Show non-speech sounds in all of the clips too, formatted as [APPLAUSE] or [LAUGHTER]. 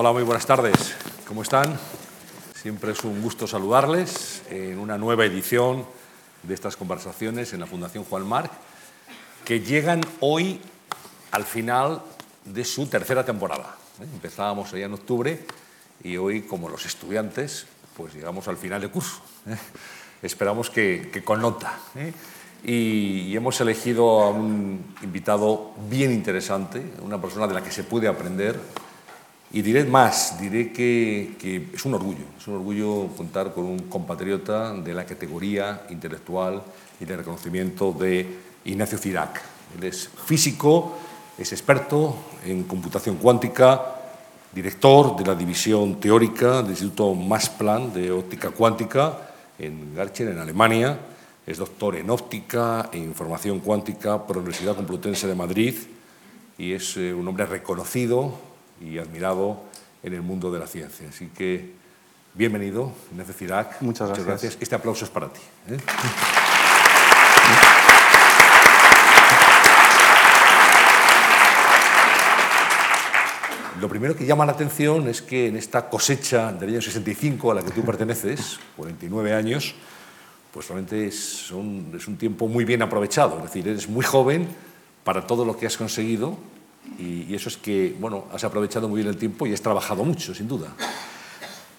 Hola, muy buenas tardes. ¿Cómo están? Siempre es un gusto saludarles en una nueva edición de estas conversaciones en la Fundación Juan Marc, que llegan hoy al final de su tercera temporada. ¿eh? Empezábamos allá en octubre y hoy, como los estudiantes, pues llegamos al final de curso. ¿eh? Esperamos que, que con nota. ¿eh? Y, y hemos elegido a un invitado bien interesante, una persona de la que se puede aprender. Y diré más, diré que, que, es un orgullo, es un orgullo contar con un compatriota de la categoría intelectual y de reconocimiento de Ignacio Cirac. Él es físico, es experto en computación cuántica, director de la división teórica del Instituto Max Planck de óptica cuántica en Garching, en Alemania. Es doctor en óptica e información cuántica por la Universidad Complutense de Madrid y es eh, un hombre reconocido y admirado en el mundo de la ciencia. Así que bienvenido, Ignacio Cirac. Muchas gracias. Muchas gracias. Este aplauso es para ti. ¿eh? Lo primero que llama la atención es que en esta cosecha del año 65 a la que tú perteneces, 49 años, pues realmente es un, es un tiempo muy bien aprovechado. Es decir, eres muy joven para todo lo que has conseguido y, eso es que, bueno, has aprovechado muy bien el tiempo y has trabajado mucho, sin duda.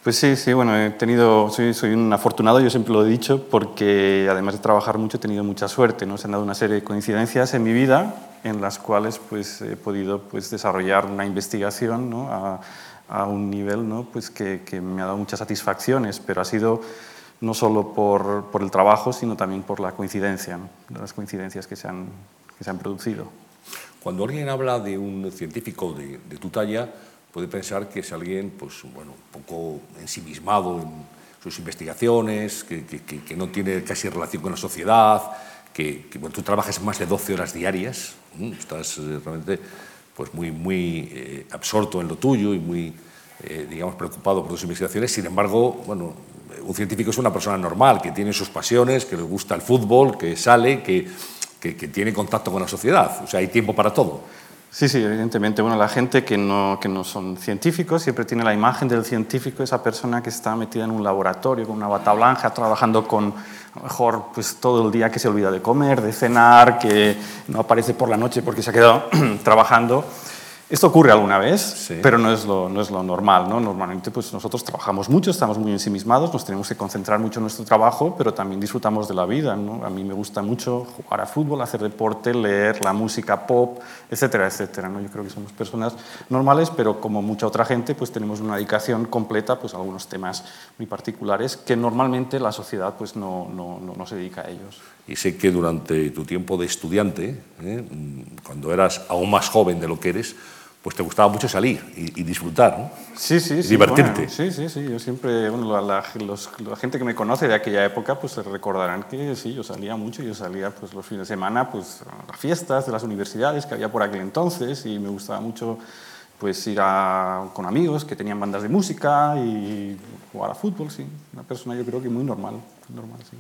Pues sí, sí, bueno, he tenido, soy, soy un afortunado, yo siempre lo he dicho, porque además de trabajar mucho he tenido mucha suerte, ¿no? Se han dado una serie de coincidencias en mi vida en las cuales pues, he podido pues, desarrollar una investigación ¿no? a, un nivel ¿no? pues, que, que, me ha dado muchas satisfacciones, pero ha sido no solo por, por el trabajo, sino también por la coincidencia, las coincidencias que se han, que se han producido. Cuando alguien habla de un científico de, de tu talla, puede pensar que es alguien pues, bueno, un poco ensimismado en sus investigaciones, que, que, que no tiene casi relación con la sociedad, que, que bueno, tú trabajas más de 12 horas diarias, estás eh, realmente pues, muy, muy eh, absorto en lo tuyo y muy eh, digamos, preocupado por tus investigaciones. Sin embargo, bueno, un científico es una persona normal, que tiene sus pasiones, que le gusta el fútbol, que sale, que, que, tiene contacto con la sociedad. O sea, hay tiempo para todo. Sí, sí, evidentemente. Bueno, la gente que no, que no son científicos siempre tiene la imagen del científico, esa persona que está metida en un laboratorio con una bata blanca, trabajando con, a lo mejor, pues todo el día que se olvida de comer, de cenar, que no aparece por la noche porque se ha quedado [CLEARS THROAT] trabajando. Esto ocurre alguna vez, sí. pero no es, lo, no es lo normal. ¿no? Normalmente pues, nosotros trabajamos mucho, estamos muy ensimismados, nos tenemos que concentrar mucho en nuestro trabajo, pero también disfrutamos de la vida. ¿no? A mí me gusta mucho jugar a fútbol, hacer deporte, leer la música pop, etcétera, etcétera. ¿no? Yo creo que somos personas normales, pero como mucha otra gente, pues tenemos una dedicación completa pues, a algunos temas muy particulares que normalmente la sociedad pues, no, no, no, no se dedica a ellos. Y sé que durante tu tiempo de estudiante, ¿eh? cuando eras aún más joven de lo que eres, pues te gustaba mucho salir y, y disfrutar, ¿no? Sí, sí, y sí. Divertirte. Bueno, sí, sí, sí. Yo siempre, bueno, la, la, los, la, gente que me conoce de aquella época, pues se recordarán que sí, yo salía mucho, yo salía pues los fines de semana, pues a las fiestas de las universidades que había por aquel entonces y me gustaba mucho pues ir a, con amigos que tenían bandas de música y jugar a fútbol, sí. Una persona yo creo que muy normal, normal, sí.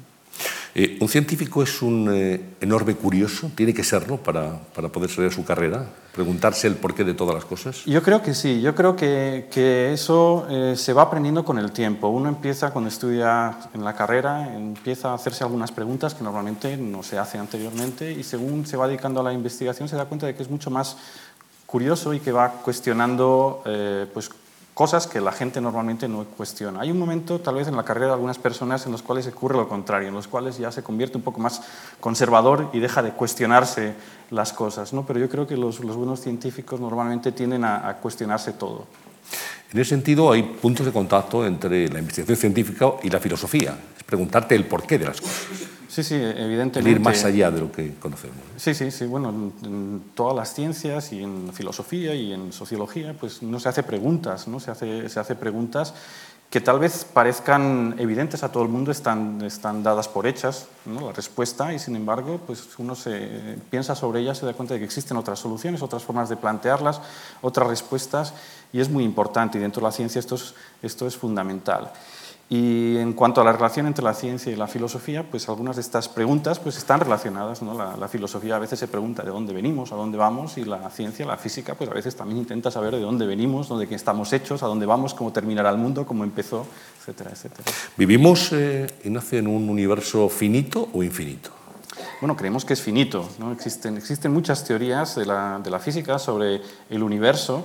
Eh, ¿Un científico es un eh, enorme curioso? ¿Tiene que serlo para, para poder seguir su carrera? ¿Preguntarse el porqué de todas las cosas? Yo creo que sí. Yo creo que, que eso eh, se va aprendiendo con el tiempo. Uno empieza cuando estudia en la carrera, empieza a hacerse algunas preguntas que normalmente no se hacen anteriormente y según se va dedicando a la investigación se da cuenta de que es mucho más curioso y que va cuestionando pues, cosas que la gente normalmente no cuestiona. Hay un momento, tal vez en la carrera de algunas personas, en los cuales ocurre lo contrario, en los cuales ya se convierte un poco más conservador y deja de cuestionarse las cosas. ¿no? Pero yo creo que los, los buenos científicos normalmente tienden a, a, cuestionarse todo. En ese sentido, hay puntos de contacto entre la investigación científica y la filosofía. Es preguntarte el porqué de las cosas. Sí, sí, evidentemente. Ir más allá de lo que conocemos. Sí, sí, sí. Bueno, en todas las ciencias y en filosofía y en sociología, pues no se hace preguntas, ¿no? Se hace, se hace preguntas que tal vez parezcan evidentes a todo el mundo, están, están dadas por hechas, ¿no? la respuesta, y sin embargo, pues uno se piensa sobre ellas, se da cuenta de que existen otras soluciones, otras formas de plantearlas, otras respuestas, y es muy importante, y dentro de la ciencia esto es, esto es fundamental. Y en cuanto a la relación entre la ciencia y la filosofía, pues algunas de estas preguntas pues están relacionadas. ¿no? La, filosofía a veces se pregunta de dónde venimos, a dónde vamos, y la ciencia, la física, pues a veces también intenta saber de dónde venimos, dónde estamos hechos, a dónde vamos, cómo terminará el mundo, cómo empezó, etcétera, etcétera. ¿Vivimos, eh, Ignacio, en un universo finito o infinito? Bueno, creemos que es finito. ¿no? Existen, existen muchas teorías de la, de la física sobre el universo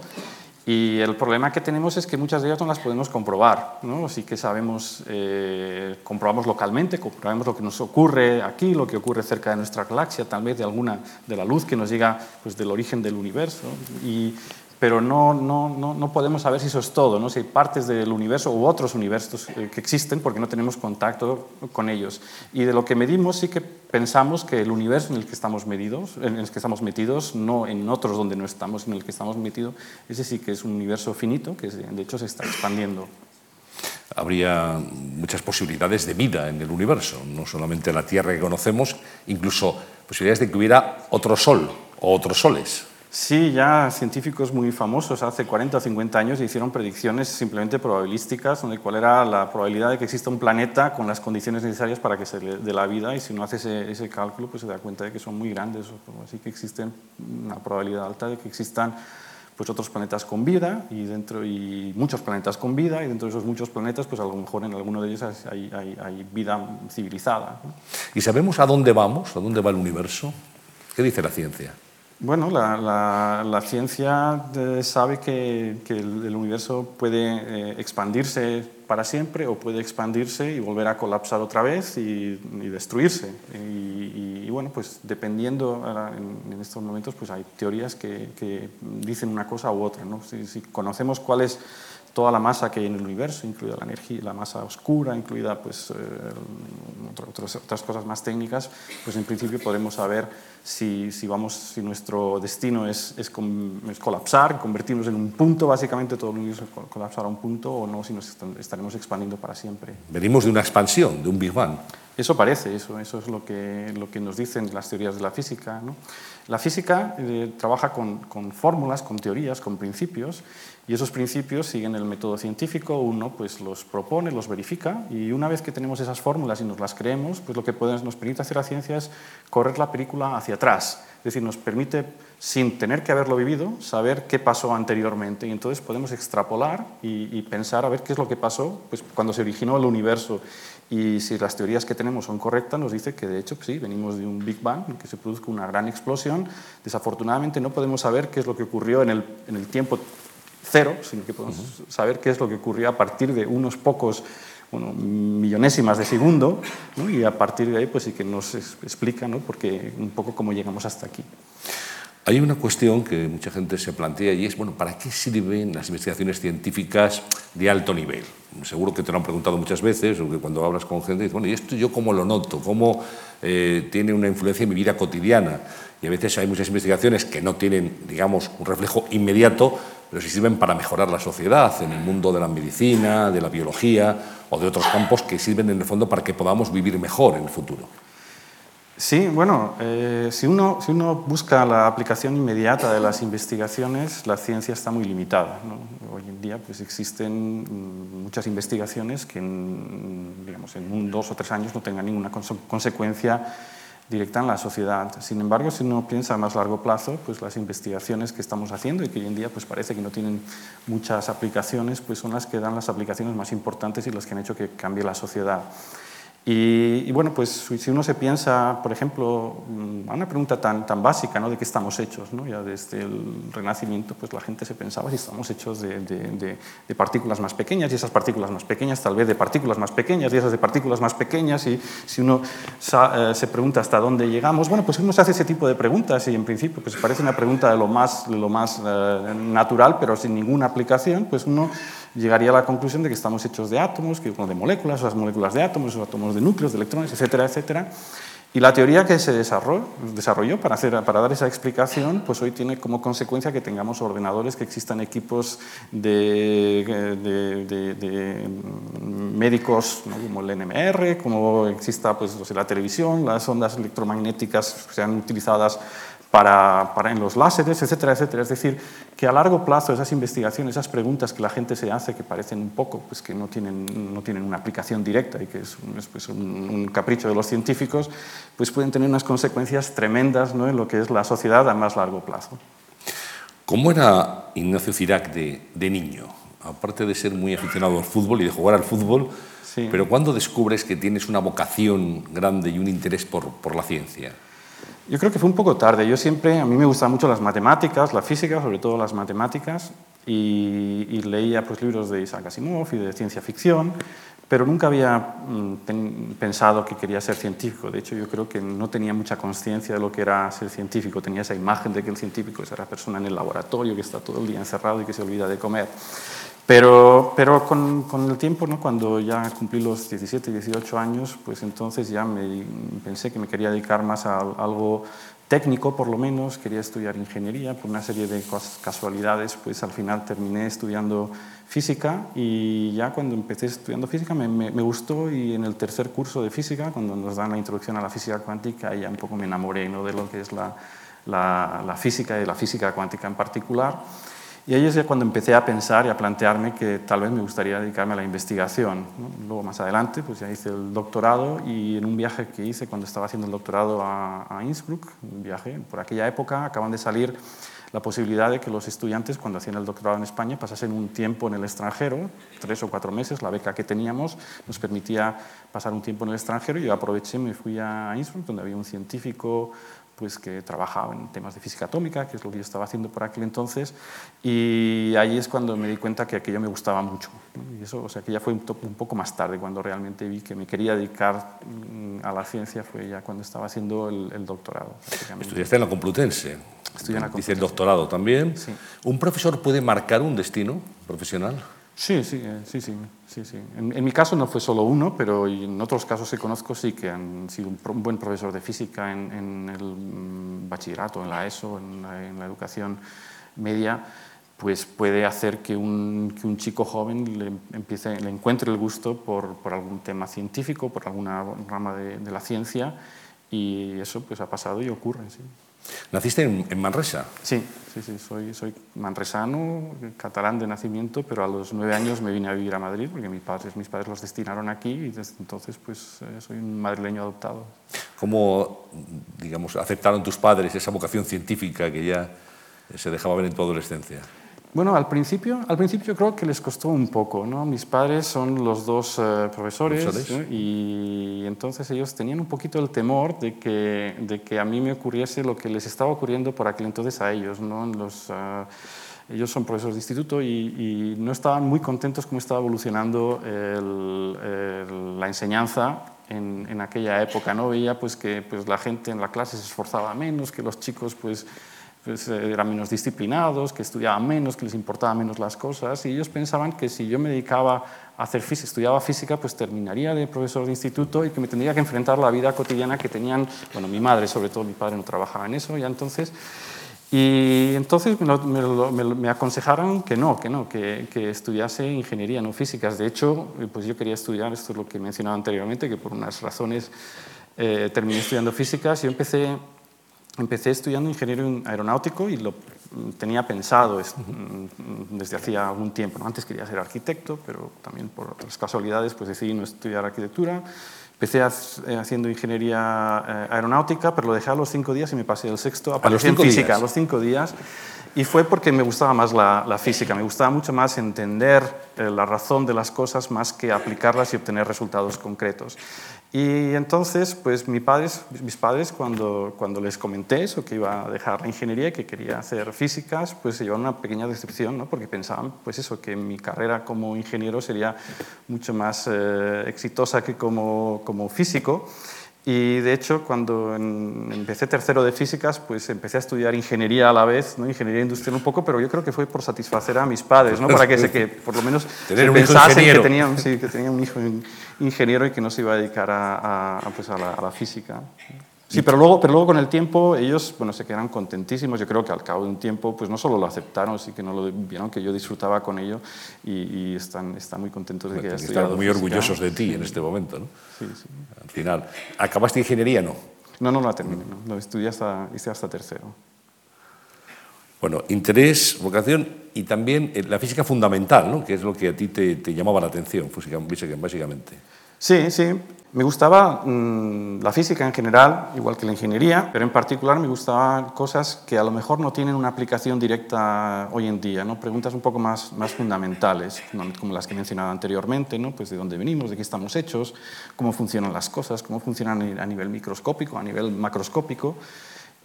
y el problema que tenemos es que muchas de ellas no las podemos comprobar. ¿no? Así que sabemos, eh, comprobamos localmente, comprobamos lo que nos ocurre aquí, lo que ocurre cerca de nuestra galaxia, tal vez de alguna de la luz que nos llega pues, del origen del universo. Y, pero no, no, no, no, podemos saber si eso es todo, ¿no? si hay partes del universo u otros universos eh, que existen porque no tenemos contacto con ellos. Y de lo que medimos sí que pensamos que el universo en el que estamos medidos, en el que estamos metidos, no en otros donde no estamos, en el que estamos metidos, ese sí que es un universo finito que de hecho se está expandiendo. Habría muchas posibilidades de vida en el universo, no solamente la Tierra que conocemos, incluso posibilidades de que hubiera otro sol o otros soles. Sí, ya científicos muy famosos hace 40 o 50 años hicieron predicciones simplemente probabilísticas, donde cuál era la probabilidad de que exista un planeta con las condiciones necesarias para que se dé la vida, y si uno hace ese, cálculo, pues se da cuenta de que son muy grandes, así que existen una probabilidad alta de que existan pues otros planetas con vida y dentro y muchos planetas con vida y dentro de esos muchos planetas pues a lo mejor en alguno de ellos hay vida civilizada. ¿Y sabemos a dónde vamos? ¿A dónde va el universo? ¿Qué dice la ciencia? Bueno, la, ciencia eh, sabe que, el, universo puede eh, expandirse para siempre o puede expandirse y volver a colapsar otra vez y, destruirse. Y, bueno, pues dependiendo en, estos momentos, pues hay teorías que, dicen una cosa u otra. ¿no? Si, conocemos cuál es toda la masa que hay en el universo, incluida la energía, la masa oscura, incluida pues, eh, otras, otras cosas más técnicas, pues en principio podemos saber si, si, vamos, si nuestro destino es, es, colapsar, convertirnos en un punto, básicamente todo el universo colapsar a un punto, o no, si nos estaremos expandiendo para siempre. Venimos de una expansión, de un Big Bang. Eso parece, eso, eso es lo que, lo que nos dicen las teorías de la física. ¿no? La física eh, trabaja con, con, fórmulas, con teorías, con principios, y esos principios siguen el método científico, uno pues los propone, los verifica, y una vez que tenemos esas fórmulas y nos las creemos, pues lo que nos permite hacer la ciencia es correr la película hacia atrás, es decir, nos permite, sin tener que haberlo vivido, saber qué pasó anteriormente, y entonces podemos extrapolar y, y pensar a ver qué es lo que pasó pues, cuando se originó el universo. Y si las teorías que tenemos son correctas, nos dice que de hecho sí, venimos de un Big Bang, que se produzca una gran explosión. Desafortunadamente no podemos saber qué es lo que ocurrió en el, en el tiempo cero, sino que podemos saber qué es lo que ocurrió a partir de unos pocos bueno, millonésimas de segundo, y a partir de ahí pues sí que nos explica ¿no? porque un poco cómo llegamos hasta aquí. Hay una cuestión que mucha gente se plantea y es, bueno, ¿para qué sirven las investigaciones científicas de alto nivel? Seguro que te lo han preguntado muchas veces, o que cuando hablas con gente dices, bueno, ¿y esto yo cómo lo noto? ¿Cómo eh, tiene una influencia en mi vida cotidiana? Y a veces hay muchas investigaciones que no tienen, digamos, un reflejo inmediato, pero sí sirven para mejorar la sociedad en el mundo de la medicina, de la biología o de otros campos que sirven en el fondo para que podamos vivir mejor en el futuro. Sí, bueno, eh, si, uno, si uno busca la aplicación inmediata de las investigaciones, la ciencia está muy limitada. Hoy en día pues, existen mm, muchas investigaciones que en, digamos, en dos o tres años no tengan ninguna consecuencia directa en la sociedad. Sin embargo, si uno piensa a más largo plazo, pues las investigaciones que estamos haciendo y que hoy en día pues parece que no tienen muchas aplicaciones, pues son las que dan las aplicaciones más importantes y las que han hecho que cambie la sociedad. Y, bueno, pues si uno se piensa, por ejemplo, mm, a una pregunta tan, tan básica, ¿no? De qué estamos hechos, ¿no? Ya desde el Renacimiento, pues la gente se pensaba si estamos hechos de, de, de, partículas más pequeñas y esas partículas más pequeñas, tal vez de partículas más pequeñas y esas de partículas más pequeñas. Y si uno eh, se pregunta hasta dónde llegamos, bueno, pues uno se hace ese tipo de preguntas y en principio pues parece una pregunta de lo más, de lo más eh, natural, pero sin ninguna aplicación, pues uno llegaría a la conclusión de que estamos hechos de átomos, que, de moléculas, las moléculas de átomos, los átomos de núcleos, de electrones, etcétera, etcétera. Y la teoría que se desarrolló, para, hacer, para dar esa explicación, pues hoy tiene como consecuencia que tengamos ordenadores, que existan equipos de, de, médicos como el NMR, como exista pues, la televisión, las ondas electromagnéticas sean utilizadas para, para, en los láseres, etcétera, etcétera. Es decir, que a largo plazo esas investigaciones, esas preguntas que la gente se hace, que parecen un poco, pues que no tienen, no tienen una aplicación directa y que es, un, pues, un, un, capricho de los científicos, pues pueden tener unas consecuencias tremendas ¿no? en lo que es la sociedad a más largo plazo. ¿Cómo era Ignacio Cirac de, de niño? Aparte de ser muy aficionado al fútbol y de jugar al fútbol, sí. pero ¿cuándo descubres que tienes una vocación grande y un interés por, por la ciencia? Yo creo que fue un poco tarde. Yo siempre, a mí me gustaban mucho las matemáticas, la física, sobre todo las matemáticas, y, y leía pues, libros de Isaac Asimov y de ciencia ficción, pero nunca había mm, pensado que quería ser científico. De hecho, yo creo que no tenía mucha conciencia de lo que era ser científico. Tenía esa imagen de que el científico es la persona en el laboratorio que está todo el día encerrado y que se olvida de comer. Pero, pero con, con, el tiempo, ¿no? cuando ya cumplí los 17, 18 años, pues entonces ya me, pensé que me quería dedicar más a, algo técnico, por lo menos. Quería estudiar ingeniería. Por una serie de casualidades, pues al final terminé estudiando física y ya cuando empecé estudiando física me, me, me, gustó y en el tercer curso de física, cuando nos dan la introducción a la física cuántica, ya un poco me enamoré ¿no? de lo que es la, la, la física y la física cuántica en particular. Y ahí es cuando empecé a pensar y a plantearme que tal vez me gustaría dedicarme a la investigación. ¿no? Luego, más adelante, pues ya hice el doctorado y en un viaje que hice cuando estaba haciendo el doctorado a, a Innsbruck, un viaje por aquella época, acaban de salir la posibilidad de que los estudiantes, cuando hacían el doctorado en España, pasasen un tiempo en el extranjero, tres o cuatro meses, la beca que teníamos nos permitía pasar un tiempo en el extranjero y yo aproveché, me fui a Innsbruck, donde había un científico pues que trabajaba en temas de física atómica, que es lo que yo estaba haciendo por aquel entonces, y ahí es cuando me di cuenta que aquello me gustaba mucho. Y eso, o sea, que ya fue un, un, poco más tarde, cuando realmente vi que me quería dedicar mm, a la ciencia, fue ya cuando estaba haciendo el, el doctorado. Estudiaste en la Complutense. Estudié en la Complutense. Dice el doctorado también. Sí. ¿Un profesor puede marcar un destino profesional? Sí, sí, sí, sí. sí, sí. En, mi caso no fue solo uno, pero en otros casos que conozco sí que han sido un, un buen profesor de física en, en, el bachillerato, en la ESO, en la, educación media, pues puede hacer que un, que un chico joven le, empiece, le encuentre el gusto por, por, algún tema científico, por alguna rama de, de la ciencia, y eso pues ha pasado y ocurre, sí. ¿Naciste en, en, Manresa? Sí, sí, sí soy, soy manresano, catalán de nacimiento, pero a los nueve años me vine a vivir a Madrid porque mis padres, mis padres los destinaron aquí y desde entonces pues eh, soy un madrileño adoptado. ¿Cómo, digamos, aceptaron tus padres esa vocación científica que ya se dejaba ver en tu adolescencia? Bueno, al principio, al principio creo que les costó un poco, ¿no? Mis padres son los dos uh, profesores, ¿Profesores? ¿no? y entonces ellos tenían un poquito el temor de que, de que a mí me ocurriese lo que les estaba ocurriendo por aquel entonces a ellos, ¿no? Los, uh, ellos son profesores de instituto y, y, no estaban muy contentos cómo estaba evolucionando el, el, la enseñanza en, en, aquella época, ¿no? Veía pues que pues, la gente en la clase se esforzaba menos, que los chicos pues pues, eran menos disciplinados, que estudiaban menos, que les importaban menos las cosas, y ellos pensaban que si yo me dedicaba a hacer física, estudiaba física, pues terminaría de profesor de instituto y que me tendría que enfrentar a la vida cotidiana que tenían, bueno, mi madre sobre todo, mi padre no trabajaba en eso, y entonces... Y entonces me, me, me, aconsejaron que no, que no, que, que, estudiase ingeniería, no físicas. De hecho, pues yo quería estudiar, esto es lo que he mencionado anteriormente, que por unas razones eh, terminé estudiando físicas. Yo empecé empecé estudiando ingeniero aeronáutico y lo tenía pensado desde hacía algún tiempo. ¿no? Antes quería ser arquitecto, pero también por otras casualidades pues decidí no estudiar arquitectura. Empecé eh, haciendo ingeniería eh, aeronáutica, pero lo dejé a los cinco días y me pasé el sexto a, los cinco física, días? a los cinco días. Y fue porque me gustaba más la, la física, me gustaba mucho más entender eh, la razón de las cosas más que aplicarlas y obtener resultados concretos. Y entonces, pues mis padres, mis padres cuando, cuando les comenté eso, que iba a dejar la ingeniería y que quería hacer físicas, pues se llevaron una pequeña decepción, ¿no? porque pensaban pues eso, que mi carrera como ingeniero sería mucho más eh, exitosa que como, como físico. Y de hecho, cuando en, empecé tercero de físicas, pues empecé a estudiar ingeniería a la vez, ¿no? ingeniería industrial un poco, pero yo creo que fue por satisfacer a mis padres, ¿no? para que, se, que por lo menos [LAUGHS] Tener se pensasen que tenía, sí, que tenía un hijo ingeniero y que no se iba a dedicar a, a, pues a, la, a la física. Sí, pero luego, pero luego con el tiempo ellos bueno, se quedaron contentísimos. Yo creo que al cabo de un tiempo pues no solo lo aceptaron, sí que no lo vieron que yo disfrutaba con ello y, y están, están muy contentos de que haya Están muy física. orgullosos de ti en este momento, ¿no? Sí, sí. Al final, ¿acabaste ingeniería no? No, no la terminé, no. Lo estudié hasta, hice hasta tercero. Bueno, interés, vocación y también eh, la física fundamental, ¿no? que es lo que a ti te, te llamaba la atención, básicamente. Sí, sí. Me gustaba mm, la física en general, igual que la ingeniería, pero en particular me gustaban cosas que a lo mejor no tienen una aplicación directa hoy en día, ¿no? preguntas un poco más, más fundamentales, como las que he mencionado anteriormente, ¿no? pues de dónde venimos, de qué estamos hechos, cómo funcionan las cosas, cómo funcionan a nivel microscópico, a nivel macroscópico.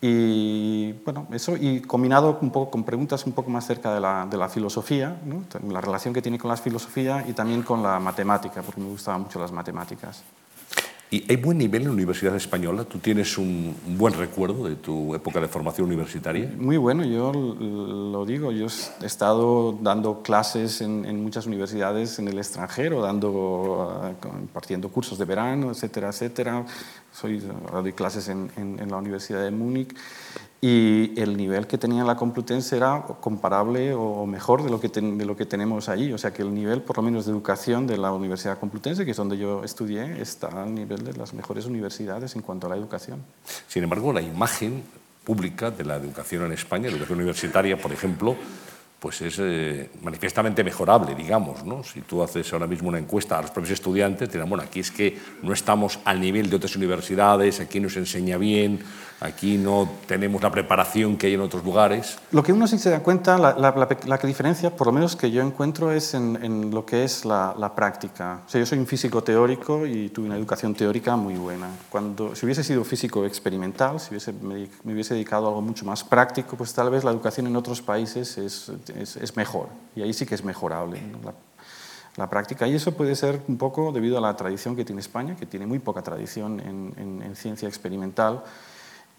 Y bueno, eso y combinado un poco con preguntas un poco más cerca de la, de la filosofía, la relación que tiene con la filosofía y también con la matemática, porque me gustaban mucho las matemáticas. ¿Y hay buen nivel en la Universidad Española? ¿Tú tienes un buen recuerdo de tu época de formación universitaria? Muy bueno, yo lo digo. Yo he estado dando clases en, muchas universidades en el extranjero, dando, impartiendo cursos de verano, etcétera, etcétera. Soy, doy clases en, en la Universidad de Múnich y el nivel que tenía la Complutense era comparable o mejor de lo, que de lo que tenemos allí. O sea que el nivel, por lo menos de educación de la Universidad Complutense, que es donde yo estudié, está al nivel de las mejores universidades en cuanto a la educación. Sin embargo, la imagen pública de la educación en España, la educación universitaria, por ejemplo, pues es eh, manifiestamente mejorable, digamos. ¿no? Si tú haces ahora mismo una encuesta a los propios estudiantes, te dirán, bueno, aquí es que no estamos al nivel de otras universidades, aquí no se enseña bien, aquí no tenemos la preparación que hay en otros lugares. Lo que uno sí se da cuenta, la, la, diferencia, por lo menos que yo encuentro, es en, lo que es la, práctica. O sea, yo soy un físico teórico y tuve una educación teórica muy buena. Cuando, si hubiese sido físico experimental, si hubiese, me, hubiese dedicado a algo mucho más práctico, pues tal vez la educación en otros países es, es, mejor. Y ahí sí que es mejorable. La, práctica. Y eso puede ser un poco debido a la tradición que tiene España, que tiene muy poca tradición en, en, en ciencia experimental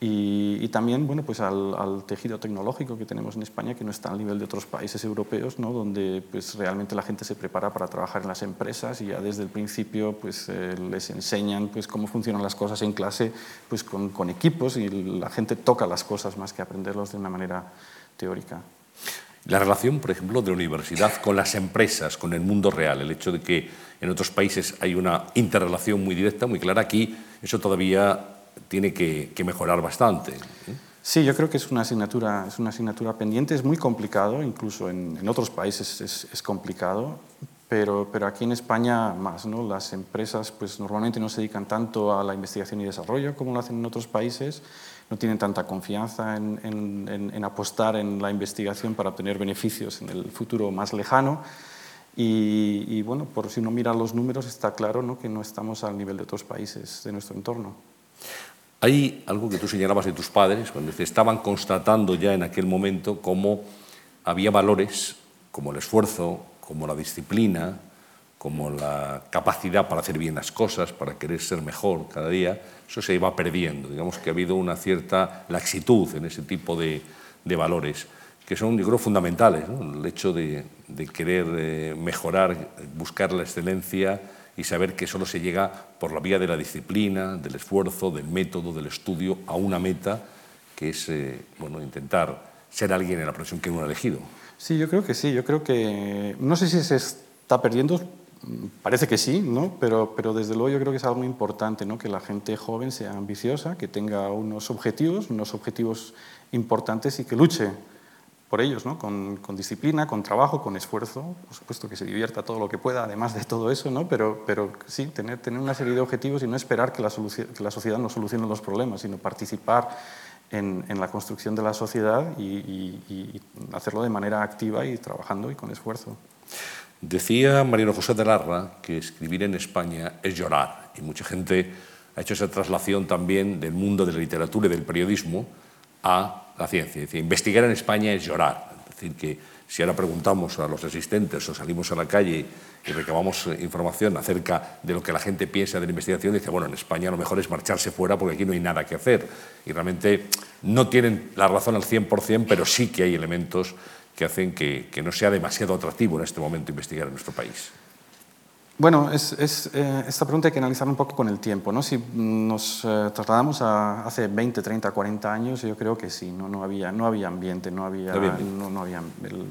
y, también bueno, pues al, tejido tecnológico que tenemos en España, que no está al nivel de otros países europeos, ¿no? donde pues, realmente la gente se prepara para trabajar en las empresas y ya desde el principio pues, eh, les enseñan pues, cómo funcionan las cosas en clase pues, con, con equipos y la gente toca las cosas más que aprenderlos de una manera teórica. La relación, por ejemplo, de la universidad con las empresas, con el mundo real, el hecho de que en otros países hay una interrelación muy directa, muy clara, aquí eso todavía tiene que, mejorar bastante. Sí, yo creo que es una asignatura, es una asignatura pendiente, es muy complicado, incluso en, otros países es, complicado, pero, pero, aquí en España más. ¿no? Las empresas pues, normalmente no se dedican tanto a la investigación y desarrollo como lo hacen en otros países, no tienen tanta confianza en, en, apostar en la investigación para obtener beneficios en el futuro más lejano. Y, y, bueno, por si uno mira los números, está claro ¿no? que no estamos al nivel de otros países de nuestro entorno. Hay algo que tú señalabas de tus padres, cuando te estaban constatando ya en aquel momento cómo había valores como el esfuerzo, como la disciplina, como la capacidad para hacer bien las cosas, para querer ser mejor cada día, eso se iba perdiendo. Digamos que ha habido una cierta laxitud en ese tipo de, valores, que son, yo creo, fundamentales. El hecho de, querer eh, mejorar, buscar la excelencia, y saber que solo se llega por la vía de la disciplina, del esfuerzo, del método, del estudio, a una meta que es eh, bueno, intentar ser alguien en la profesión que uno ha elegido. Sí, yo creo que sí. Yo creo que no sé si se está perdiendo, parece que sí, ¿no? pero, pero desde luego yo creo que es algo importante, ¿no? que la gente joven sea ambiciosa, que tenga unos objetivos, unos objetivos importantes y que luche por ellos, ¿no? con, disciplina, con trabajo, con esfuerzo, por supuesto que se divierta todo lo que pueda, además de todo eso, ¿no? pero, pero sí, tener, tener una serie de objetivos y no esperar que la, sociedad nos solucione los problemas, sino participar en, en la construcción de la sociedad y, hacerlo de manera activa y trabajando y con esfuerzo. Decía Mariano José de Larra que escribir en España es llorar, y mucha gente ha hecho esa traslación también del mundo de la literatura y del periodismo a la ciencia. Dice, investigar en España es llorar. Es decir, que si ahora preguntamos a los asistentes o salimos a la calle y recabamos eh, información acerca de lo que la gente piensa de la investigación, dice, bueno, en España lo mejor es marcharse fuera porque aquí no hay nada que hacer. Y realmente no tienen la razón al 100%, pero sí que hay elementos que hacen que no sea demasiado atractivo en este momento investigar en nuestro país. Bueno, es, eh, esta pregunta hay que analizarla un poco con el tiempo. ¿no? Si nos eh, trasladamos a hace 20, 30, 40 años, yo creo que sí, no, no, había, no había ambiente, no había, no, había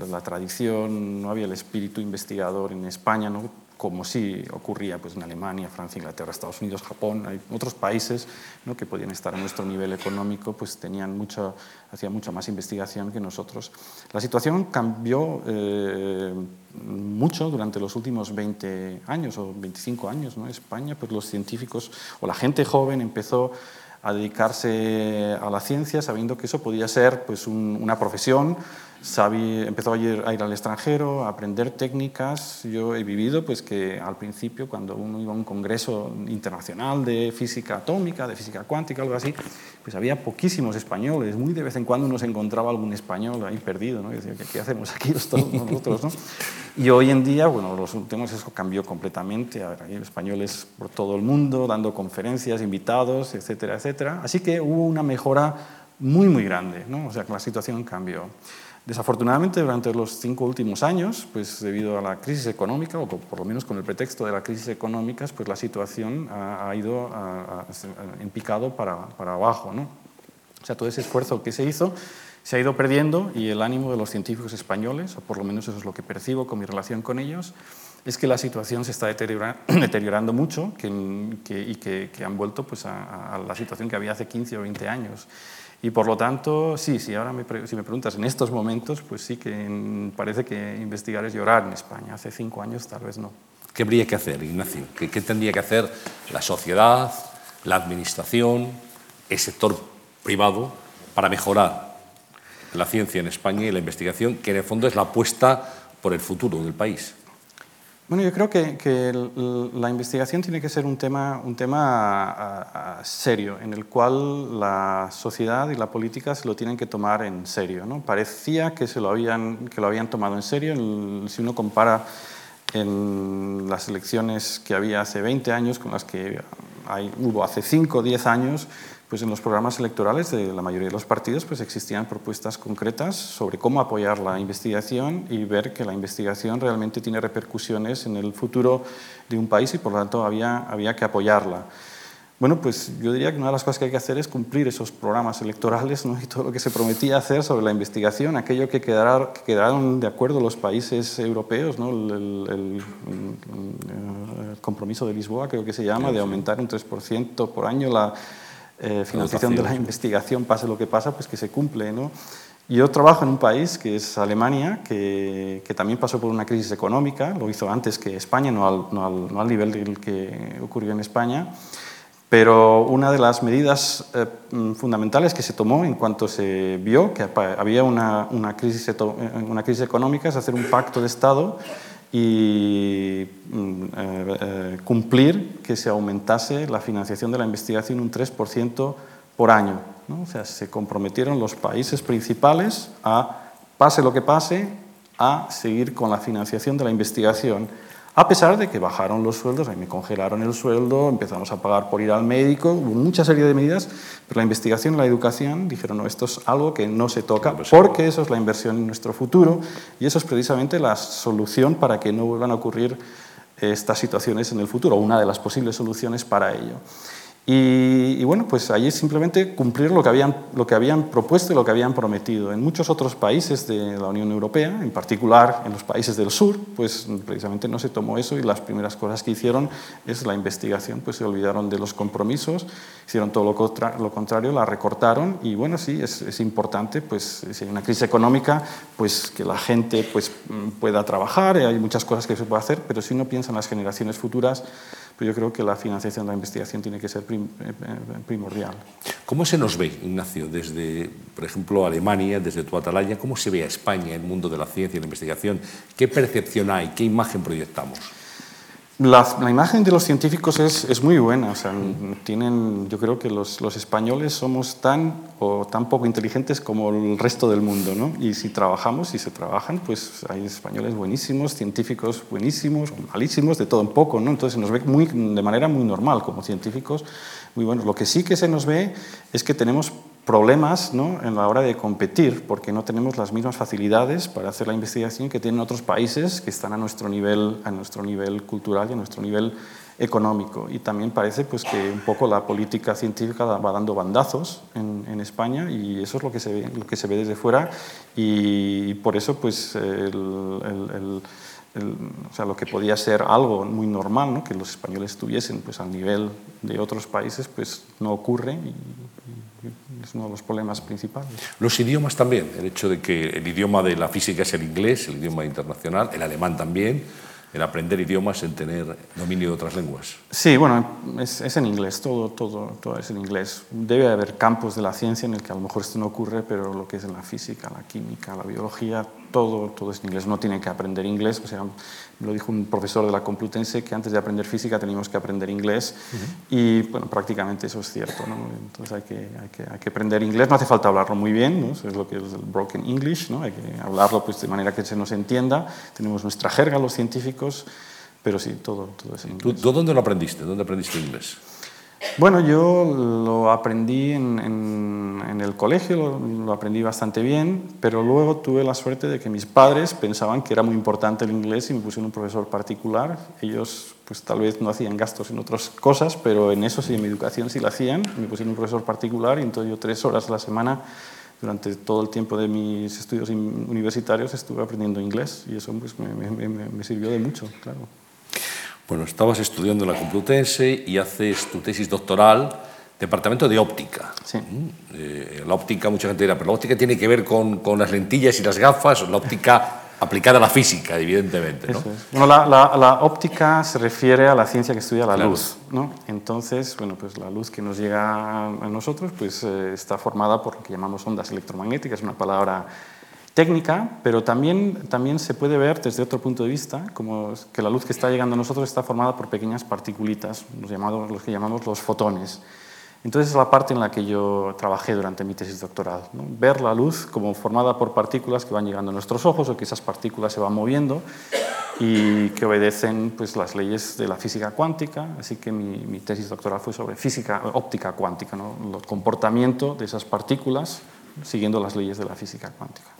la tradición, no había el espíritu investigador en España. ¿no? Como sí ocurría pues, en Alemania, Francia, Inglaterra, Estados Unidos, Japón, hay otros países ¿no? que podían estar a nuestro nivel económico, pues tenían mucho, hacían mucha más investigación que nosotros. La situación cambió eh, mucho durante los últimos 20 años o 25 años. ¿no? España, pues los científicos o la gente joven empezó a dedicarse a la ciencia sabiendo que eso podía ser pues, una profesión empezó a ir, a ir, al extranjero, a aprender técnicas. Yo he vivido pues, que al principio, cuando uno iba a un congreso internacional de física atómica, de física cuántica, algo así, pues había poquísimos españoles. Muy de vez en cuando uno se encontraba algún español ahí perdido. ¿no? Y decía, ¿qué, hacemos aquí nosotros? ¿no? Y hoy en día, bueno, los últimos eso cambió completamente. hay españoles por todo el mundo dando conferencias, invitados, etcétera, etcétera. Así que hubo una mejora muy, muy grande. ¿no? O sea, que la situación cambió. Desafortunadamente, durante los cinco últimos años, pues debido a la crisis económica, o por lo menos con el pretexto de la crisis económica, pues la situación ha, ido en picado para, para abajo. ¿no? O sea, todo ese esfuerzo que se hizo se ha ido perdiendo y el ánimo de los científicos españoles, o por lo menos eso es lo que percibo con mi relación con ellos, es que la situación se está [CLEARS THROAT] deteriorando mucho que, y que, han vuelto pues, a, a, la situación que había hace 15 o 20 años. Y por lo tanto, sí, sí, ahora me, si me preguntas en estos momentos, pues sí que parece que investigar es llorar en España. Hace cinco años tal vez no. ¿Qué habría que hacer, Ignacio? ¿Qué, tendría que hacer la sociedad, la administración, el sector privado para mejorar la ciencia en España y la investigación, que en el fondo es la apuesta por el futuro del país? Bueno, yo creo que, la investigación tiene que ser un tema, un tema serio, en el cual la sociedad y la política se lo tienen que tomar en serio. ¿no? Parecía que, se lo habían, que lo habían tomado en serio. si uno compara en las elecciones que había hace 20 años con las que hay, hubo hace 5 o 10 años, pues en los programas electorales de la mayoría de los partidos pues existían propuestas concretas sobre cómo apoyar la investigación y ver que la investigación realmente tiene repercusiones en el futuro de un país y por lo tanto había, había que apoyarla. Bueno, pues yo diría que una de las cosas que hay que hacer es cumplir esos programas electorales ¿no? [LAUGHS] y todo lo que se prometía hacer sobre la investigación, aquello que, quedaron de acuerdo los países europeos, ¿no? el, el, compromiso de Lisboa creo que se llama, de aumentar un 3% por año la, eh, financiación de la investigación, pase lo que pasa, pues que se cumple. ¿no? Yo trabajo en un país que es Alemania, que, que, también pasó por una crisis económica, lo hizo antes que España, no al, no al, no al nivel del que ocurrió en España, pero una de las medidas eh, fundamentales que se tomó en cuanto se vio que había una, una, crisis, una crisis económica es hacer un pacto de Estado y mm, eh, eh, cumplir que se aumentase la financiación de la investigación un 3% por año. ¿no? O sea, se comprometieron los países principales a, pase lo que pase, a seguir con la financiación de la investigación a pesar de que bajaron los sueldos, ahí me congelaron el sueldo, empezamos a pagar por ir al médico, hubo mucha serie de medidas, pero la investigación y la educación dijeron, no, esto es algo que no se toca, porque eso es la inversión en nuestro futuro y eso es precisamente la solución para que no vuelvan a ocurrir estas situaciones en el futuro, una de las posibles soluciones para ello. Y, bueno, pues allí simplemente cumplir lo que, habían, lo que habían propuesto y lo que habían prometido. En muchos otros países de la Unión Europea, en particular en los países del sur, pues precisamente no se tomó eso y las primeras cosas que hicieron es la investigación, pues se olvidaron de los compromisos, hicieron todo lo, contrario, la recortaron y bueno, sí, es, es, importante, pues si hay una crisis económica, pues que la gente pues, pueda trabajar, hay muchas cosas que se puede hacer, pero si uno piensa en las generaciones futuras, pues yo creo que la financiación de la investigación tiene que ser eh, eh, primordial. ¿Cómo se nos ve, Ignacio, desde, por ejemplo, Alemania, desde tu atalaya? ¿Cómo se ve a España el mundo de la ciencia y la investigación? ¿Qué percepción hay? ¿Qué imagen proyectamos? La, imagen de los científicos es, es, muy buena. O sea, tienen, yo creo que los, los, españoles somos tan o tan poco inteligentes como el resto del mundo. ¿no? Y si trabajamos, si se trabajan, pues hay españoles buenísimos, científicos buenísimos, malísimos, de todo un poco. ¿no? Entonces se nos ve muy, de manera muy normal como científicos muy buenos. Lo que sí que se nos ve es que tenemos problemas ¿no? en la hora de competir, porque no tenemos las mismas facilidades para hacer la investigación que tienen otros países que están a nuestro nivel, a nuestro nivel cultural y a nuestro nivel económico. Y también parece pues, que un poco la política científica va dando bandazos en, en España y eso es lo que se ve, lo que se ve desde fuera y, por eso pues, el, el, o sea, lo que podía ser algo muy normal, ¿no? que los españoles estuviesen pues, al nivel de otros países, pues no ocurre y, es uno de los problemas principales. Los idiomas también, el hecho de que el idioma de la física es el inglés, el idioma internacional, el alemán también, el aprender idiomas, en tener dominio de otras lenguas. Sí, bueno, es, es, en inglés, todo, todo, todo es en inglés. Debe haber campos de la ciencia en el que a lo mejor esto no ocurre, pero lo que es en la física, la química, la biología, todo, todo es en inglés. No tienen que aprender inglés, o sea, me lo dijo un profesor de la Complutense que antes de aprender física teníamos que aprender inglés y bueno, prácticamente eso es cierto. ¿no? Entonces hay que, hay, que, hay que, aprender inglés, no hace falta hablarlo muy bien, ¿no? es lo que es el broken English, ¿no? hay que hablarlo pues, de manera que se nos entienda. Tenemos nuestra jerga los científicos, pero sí, todo, todo es en inglés. ¿Tú, dónde lo aprendiste? ¿Dónde aprendiste inglés? Bueno, yo lo aprendí en, el colegio, lo, aprendí bastante bien, pero luego tuve la suerte de que mis padres pensaban que era muy importante el inglés y me pusieron un profesor particular. Ellos pues tal vez no hacían gastos en otras cosas, pero en eso sí, en mi educación sí lo hacían. Me pusieron un profesor particular y entonces yo tres horas a la semana durante todo el tiempo de mis estudios universitarios estuve aprendiendo inglés y eso pues, me sirvió de mucho, claro. Bueno, estabas estudiando en la Complutense y haces tu tesis doctoral, departamento de óptica. Sí. Eh, la óptica, mucha gente dirá, pero la óptica tiene que ver con, con las lentillas y las gafas, la óptica aplicada a la física, evidentemente. ¿no? Es. Bueno, la, la, la, óptica se refiere a la ciencia que estudia la Claro. luz, ¿no? Entonces, bueno, pues la luz que nos llega a nosotros pues, eh, está formada por lo que llamamos ondas electromagnéticas, una palabra técnica, pero también, también se puede ver desde otro punto de vista, como que la luz que está llegando a nosotros está formada por pequeñas particulitas, los, llamados, los que llamamos los fotones. Entonces es la parte en la que yo trabajé durante mi tesis doctoral, ¿no? ver la luz como formada por partículas que van llegando a nuestros ojos o que esas partículas se van moviendo y que obedecen pues, las leyes de la física cuántica, así que mi, mi tesis doctoral fue sobre física óptica cuántica, ¿no? el comportamiento de esas partículas siguiendo las leyes de la física cuántica.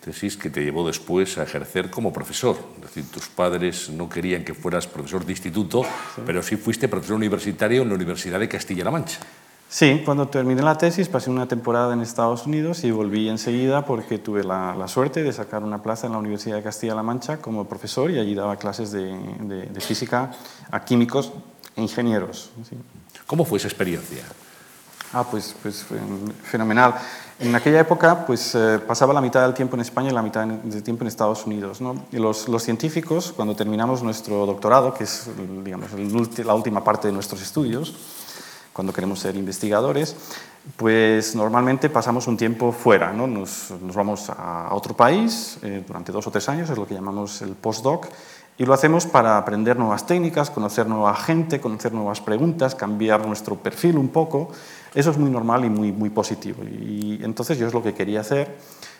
Tesis que te llevó después a ejercer como profesor. Es decir, tus padres no querían que fueras profesor de instituto, sí. pero sí fuiste profesor universitario en la Universidad de Castilla-La Mancha. Sí, cuando terminé la tesis pasé una temporada en Estados Unidos y volví enseguida porque tuve la, la suerte de sacar una plaza en la Universidad de Castilla-La Mancha como profesor y allí daba clases de, de, de física a químicos e ingenieros. ¿sí? ¿Cómo fue esa experiencia? Ah, pues, pues fenomenal. En aquella época pues, eh, pasaba la mitad del tiempo en España y la mitad del tiempo en Estados Unidos. ¿no? Y los, los, científicos, cuando terminamos nuestro doctorado, que es digamos, la última parte de nuestros estudios, cuando queremos ser investigadores, pues normalmente pasamos un tiempo fuera, ¿no? nos, nos, vamos a otro país eh, durante dos o tres años, es lo que llamamos el postdoc, y lo hacemos para aprender nuevas técnicas, conocer nueva gente, conocer nuevas preguntas, cambiar nuestro perfil un poco. Eso es muy normal y muy, muy positivo. Y entonces yo es lo que quería hacer.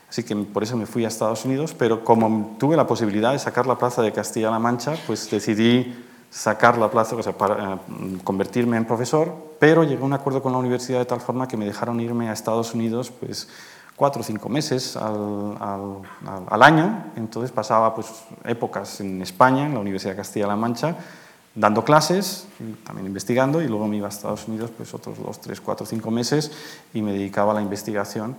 Así que por eso me fui a Estados Unidos, pero como tuve la posibilidad de sacar la plaza de Castilla-La Mancha, pues decidí sacar la plaza, o sea, para, uh, convertirme en profesor, pero llegué a un acuerdo con la universidad de tal forma que me dejaron irme a Estados Unidos, pues cuatro o cinco meses al, año, entonces pasaba pues, épocas en España, en la Universidad de Castilla-La Mancha, dando clases, también investigando, y luego me iba a Estados Unidos pues, otros dos, tres, cuatro, cinco meses y me dedicaba a la investigación.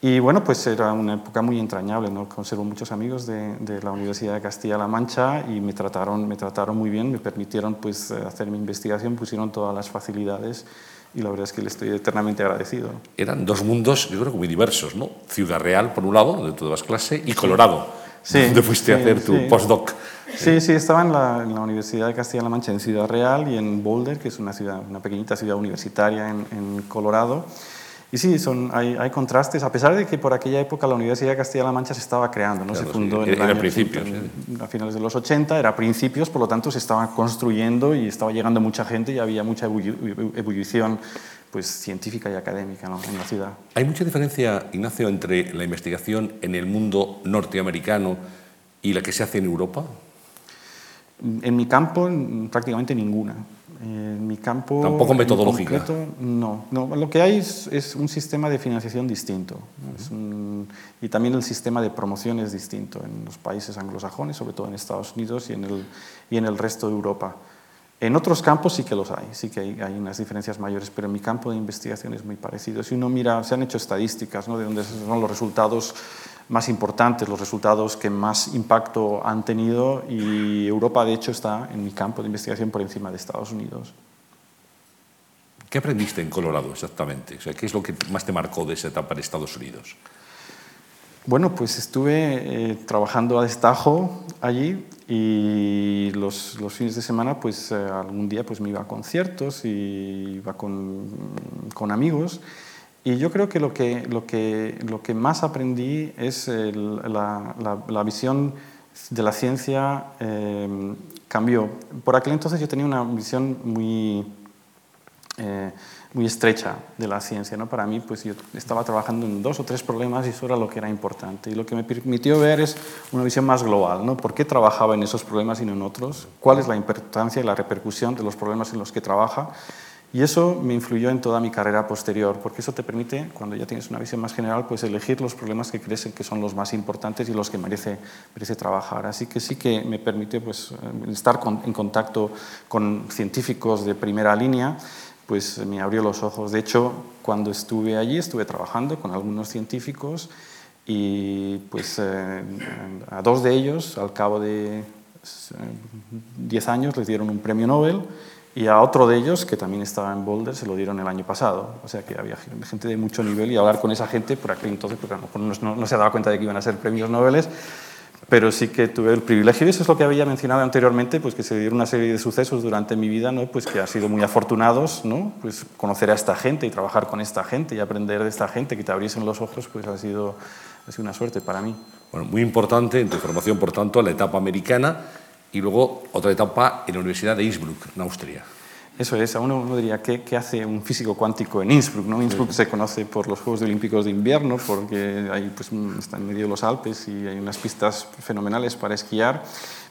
Y bueno, pues era una época muy entrañable, ¿no? conservo muchos amigos de, de la Universidad de Castilla-La Mancha y me trataron, me trataron muy bien, me permitieron pues, hacer mi investigación, pusieron todas las facilidades y la verdad es que le estoy eternamente agradecido. Eran dos mundos, yo creo que muy diversos, ¿no? Ciudad Real, por un lado, donde tú dabas clase, y Colorado, sí, donde fuiste sí, a hacer tu sí. postdoc. Sí, sí, estaba en la, en la Universidad de Castilla-La Mancha, en Ciudad Real, y en Boulder, que es una, ciudad, una pequeñita ciudad universitaria en, en Colorado. Y sí, son, hay, hay, contrastes, a pesar de que por aquella época la Universidad de Castilla-La Mancha se estaba creando, ¿no? Claro, se fundó sí. en el era año, principios, en, a finales de los 80, era principios, por lo tanto se estaba construyendo y estaba llegando mucha gente y había mucha ebullición pues, científica y académica ¿no? en la ciudad. ¿Hay mucha diferencia, Ignacio, entre la investigación en el mundo norteamericano y la que se hace en Europa? En mi campo, prácticamente ninguna. En mi campo. Tampoco metodológica. Concreto, no, no. Lo que hay es, es un sistema de financiación distinto. Uh -huh. un, y también el sistema de promoción es distinto en los países anglosajones, sobre todo en Estados Unidos y en el, y en el resto de Europa. En otros campos sí que los hay, sí que hay, hay, unas diferencias mayores, pero en mi campo de investigación es muy parecido. Si uno mira, se han hecho estadísticas ¿no? de dónde son los resultados más importantes, los resultados que más impacto han tenido y Europa, de hecho, está en mi campo de investigación por encima de Estados Unidos. ¿Qué aprendiste en Colorado exactamente? O sea, ¿Qué es lo que más te marcó de esa etapa en Estados Unidos? Bueno, pues estuve eh, trabajando a destajo allí y los, fines de semana, pues eh, algún día pues me iba a conciertos y iba con, amigos. Y yo creo que lo que, más aprendí es la, la, visión de la ciencia eh, cambió. Por aquel entonces yo tenía una visión muy muy estrecha de la ciencia. ¿no? Para mí, pues yo estaba trabajando en dos o tres problemas y eso era lo que era importante. Y lo que me permitió ver es una visión más global. ¿no? ¿Por qué trabajaba en esos problemas y no en otros? ¿Cuál es la importancia y la repercusión de los problemas en los que trabaja? Y eso me influyó en toda mi carrera posterior, porque eso te permite, cuando ya tienes una visión más general, pues elegir los problemas que crees que son los más importantes y los que merece, merece trabajar. Así que sí que me permitió pues, estar en contacto con científicos de primera línea, pues me abrió los ojos. De hecho, cuando estuve allí, estuve trabajando con algunos científicos y pues eh, a dos de ellos, al cabo de 10 años, les dieron un premio Nobel y a otro de ellos, que también estaba en Boulder, se lo dieron el año pasado. O sea que había gente de mucho nivel y hablar con esa gente, por aquel entonces, porque no, no, no se daba cuenta de que iban a ser premios Nobel, pero sí que tuve el privilegio, y eso es lo que había mencionado anteriormente, pues que se dieron una serie de sucesos durante mi vida, ¿no? pues que han sido muy afortunados, ¿no? pues conocer a esta gente y trabajar con esta gente y aprender de esta gente, que te abriesen los ojos, pues ha sido, ha sido una suerte para mí. Bueno, muy importante en tu formación, por tanto, la etapa americana y luego otra etapa en la Universidad de Innsbruck, en Austria. Eso es, a uno, diría, ¿qué, ¿qué, hace un físico cuántico en Innsbruck? ¿no? Innsbruck se conoce por los Juegos Olímpicos de Invierno, porque ahí pues, está en medio de los Alpes y hay unas pistas fenomenales para esquiar.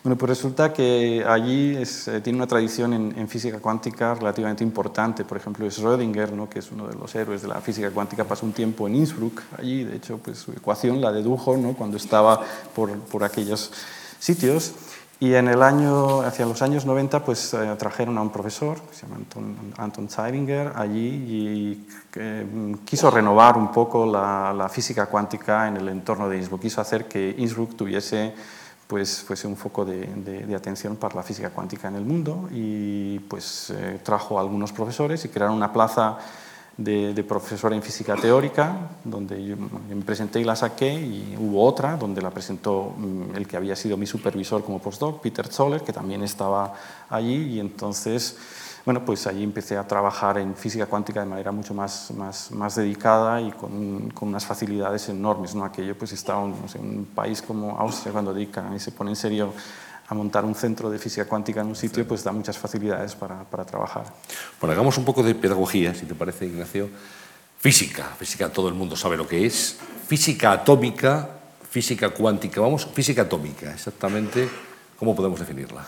Bueno, pues resulta que allí eh, tiene una tradición en, física cuántica relativamente importante. Por ejemplo, Schrödinger, ¿no? que es uno de los héroes de la física cuántica, pasó un tiempo en Innsbruck. Allí, de hecho, pues, su ecuación la dedujo ¿no? cuando estaba por, por aquellos sitios. Y en el año, hacia los años 90 pues, eh, trajeron a un profesor, que se llama Anton, Anton allí y mm, quiso renovar un poco la, la, física cuántica en el entorno de Innsbruck. Quiso hacer que Innsbruck tuviese, pues, fuese un foco de, de, atención para la física cuántica en el mundo y pues, eh, trajo a algunos profesores y crearon una plaza de, profesora en física teórica, donde yo me presenté y la saqué, y hubo otra donde la presentó mm, el que había sido mi supervisor como postdoc, Peter Zoller, que también estaba allí, y entonces, bueno, pues allí empecé a trabajar en física cuántica de manera mucho más, más, más dedicada y con, con, unas facilidades enormes, ¿no? Aquello pues estaba en un país como Austria cuando y se pone en serio a montar un centro de física cuántica en un sitio, pues da muchas facilidades para, para trabajar. Bueno, hagamos un poco de pedagogía, si te parece, Ignacio. Física, física todo el mundo sabe lo que es. Física atómica, física cuántica, vamos, física atómica, exactamente, ¿cómo podemos definirla?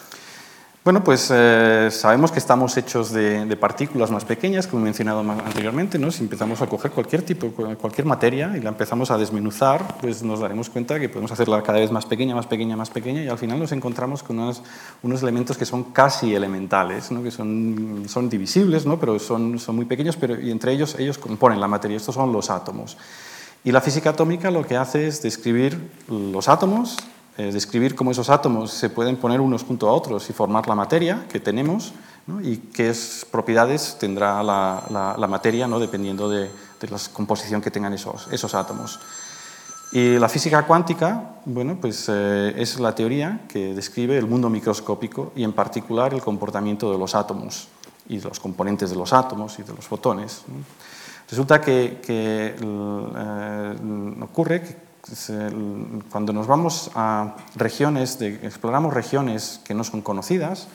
Bueno, pues eh, sabemos que estamos hechos de, partículas más pequeñas, como he mencionado anteriormente, ¿no? Si empezamos a coger cualquier tipo, cualquier materia y la empezamos a desmenuzar, pues nos daremos cuenta que podemos hacerla cada vez más pequeña, más pequeña, más pequeña y al final nos encontramos con unos, unos elementos que son casi elementales, ¿no? que son, son divisibles, ¿no? pero son, son muy pequeños, pero y entre ellos ellos componen la materia. Estos son los átomos. Y la física atómica lo que hace es describir los átomos eh, describir cómo esos átomos se pueden poner unos junto a otros y formar la materia que tenemos y qué propiedades tendrá la, materia ¿no? dependiendo de, la composición que tengan esos, átomos. Y la física cuántica, bueno, pues eh, es la teoría que describe el mundo microscópico y en particular el comportamiento de los átomos y los componentes de los átomos y de los fotones. Resulta que, que eh, ocurre que cuando nos vamos a regiones, de, exploramos regiones que no son conocidas,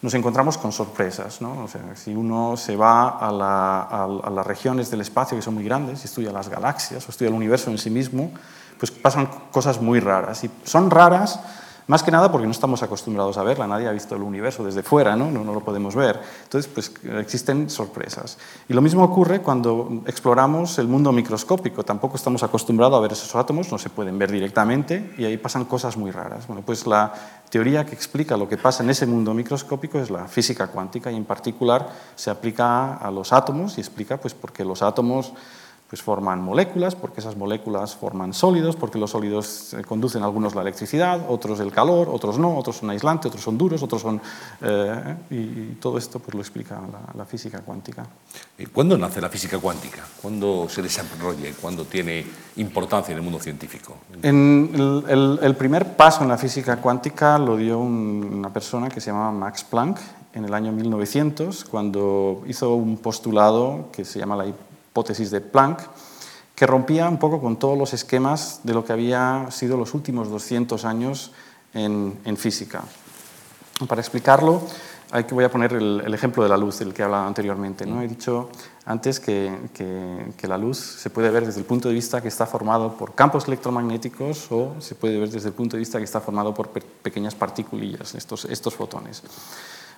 nos encontramos con sorpresas. ¿no? O sea, si uno se va a, a, las regiones del espacio que son muy grandes, y estudia las galaxias o estudia el universo en sí mismo, pues pasan cosas muy raras. Y son raras más que nada porque no estamos acostumbrados a verla, nadie ha visto el universo desde fuera, ¿no? No, lo podemos ver. Entonces, pues existen sorpresas. Y lo mismo ocurre cuando exploramos el mundo microscópico, tampoco estamos acostumbrados a ver esos átomos, no se pueden ver directamente y ahí pasan cosas muy raras. Bueno, pues la teoría que explica lo que pasa en ese mundo microscópico es la física cuántica y en particular se aplica a los átomos y explica pues por qué los átomos pues forman moléculas, porque esas moléculas forman sólidos, porque los sólidos eh, conducen algunos la electricidad, otros el calor, otros no, otros son aislantes, otros son duros, otros son... Eh, y, todo esto pues lo explica la, física cuántica. ¿Cuándo nace la física cuántica? ¿Cuándo se desarrolla? ¿Cuándo tiene importancia en el mundo científico? En el, primer paso en la física cuántica lo dio una persona que se llamaba Max Planck en el año 1900, cuando hizo un postulado que se llama la hipótesis de Planck, que rompía un poco con todos los esquemas de lo que había sido los últimos 200 años en, física. Para explicarlo, hay que, voy a poner el, ejemplo de la luz del que he hablado anteriormente. ¿no? He dicho antes que, que, la luz se puede ver desde el punto de vista que está formado por campos electromagnéticos o se puede ver desde el punto de vista que está formado por pequeñas partículas, estos, estos fotones.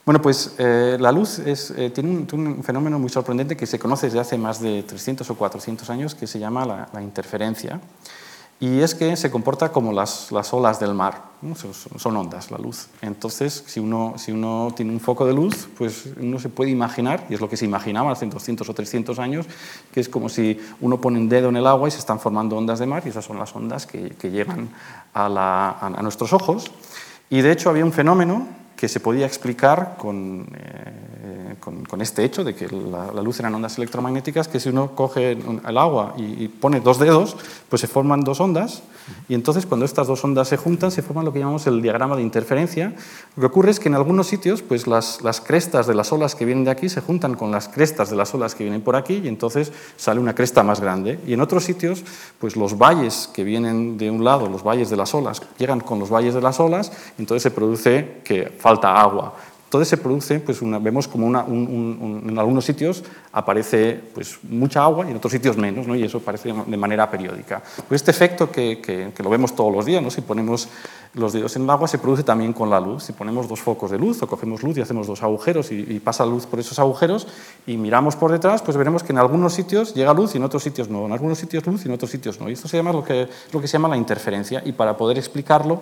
Bueno, pues eh, la luz eh, tiene, un, fenómeno muy sorprendente que se conoce desde hace más de 300 o 400 años que se llama la, interferencia. Y es que se comporta como las, olas del mar, son, ondas la luz. Entonces, si uno, tiene un foco de luz, pues uno se puede imaginar, y es lo que se imaginaba hace 200 o 300 años, que es como si uno pone un dedo en el agua y se están formando ondas de mar, y esas son las ondas que, llegan a nuestros ojos. Y de hecho había un fenómeno que se podía explicar con, eh, con, este hecho de que la, luz eran ondas electromagnéticas, que si uno coge el agua y, pone dos dedos, pues se forman dos ondas, y entonces cuando estas dos ondas se juntan se forma lo que llamamos el diagrama de interferencia. Lo que ocurre es que en algunos sitios pues las, las crestas de las olas que vienen de aquí se juntan con las crestas de las olas que vienen por aquí, y entonces sale una cresta más grande. Y en otros sitios, pues los valles que vienen de un lado, los valles de las olas, llegan con los valles de las olas, entonces se produce que falta agua. Entonces se produce, pues vemos como en algunos sitios aparece pues, mucha agua y en otros sitios menos, ¿no? y eso aparece de manera periódica. Pues este efecto que, que, lo vemos todos los días, ¿no? si ponemos los dedos en el agua, se produce también con la luz. Si ponemos dos focos de luz o cogemos luz y hacemos dos agujeros y, y pasa luz por esos agujeros y miramos por detrás, pues veremos que en algunos sitios llega luz y en otros sitios no. En algunos sitios luz y en otros sitios no. Y esto se llama lo que, lo que se llama la interferencia y para poder explicarlo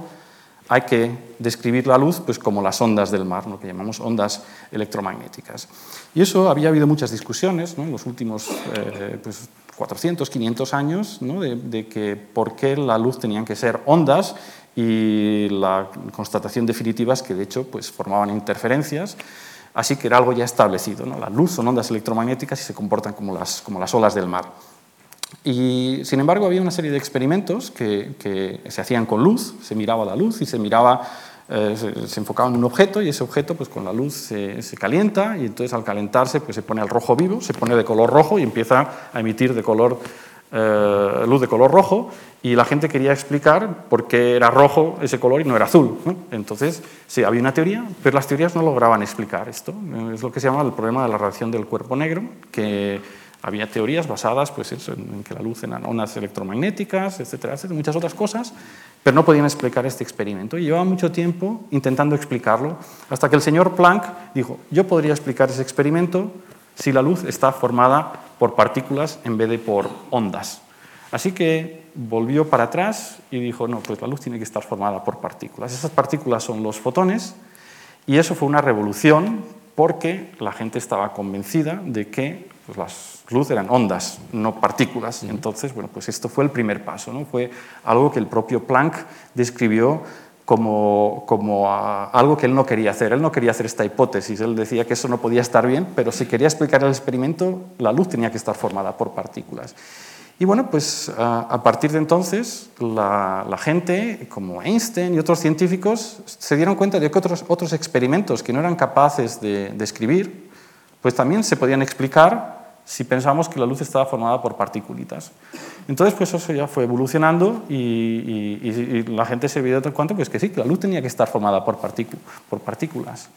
hay que describir la luz pues, como las ondas del mar, lo que llamamos ondas electromagnéticas. Y eso había habido muchas discusiones en los últimos 400, 500 pues, años de, que por qué la luz tenían que ser ondas y la constatación definitiva es que de hecho pues, formaban interferencias, así que era algo ya establecido. La luz son ondas electromagnéticas y se comportan como las, como las olas del mar. Y sin embargo había una serie de experimentos que, se hacían con luz, se miraba la luz y se miraba, eh, se, enfocaba en un objeto y ese objeto pues con la luz se, calienta y entonces al calentarse pues se pone al rojo vivo, se pone de color rojo y empieza a emitir de color, eh, luz de color rojo y la gente quería explicar por qué era rojo ese color y no era azul. Entonces, sí, había una teoría, pero las teorías no lograban explicar esto. Es lo que se llama el problema de la radiación del cuerpo negro, que había teorías basadas pues, en que la luz eran ondas electromagnéticas, etcétera, etcétera, muchas otras cosas, pero no podían explicar este experimento. Y llevaba mucho tiempo intentando explicarlo, hasta que el señor Planck dijo, yo podría explicar ese experimento si la luz está formada por partículas en vez de por ondas. Así que volvió para atrás y dijo, no, pues la luz tiene que estar formada por partículas. Esas partículas son los fotones y eso fue una revolución porque la gente estaba convencida de que pues, las luz eran ondas, no partículas. Entonces, bueno, pues esto fue el primer paso, ¿no? Fue algo que el propio Planck describió como, como algo que él no quería hacer. Él no quería hacer esta hipótesis, él decía que eso no podía estar bien, pero si quería explicar el experimento, la luz tenía que estar formada por partículas. Y bueno, pues a partir de entonces la, gente, como Einstein y otros científicos, se dieron cuenta de que otros, otros experimentos que no eran capaces de describir, pues también se podían explicar si pensamos que la luz estaba formada por partículas. Entonces, pues eso ya fue evolucionando y, la gente se dio cuenta pues que sí, que la luz tenía que estar formada por, por partículas.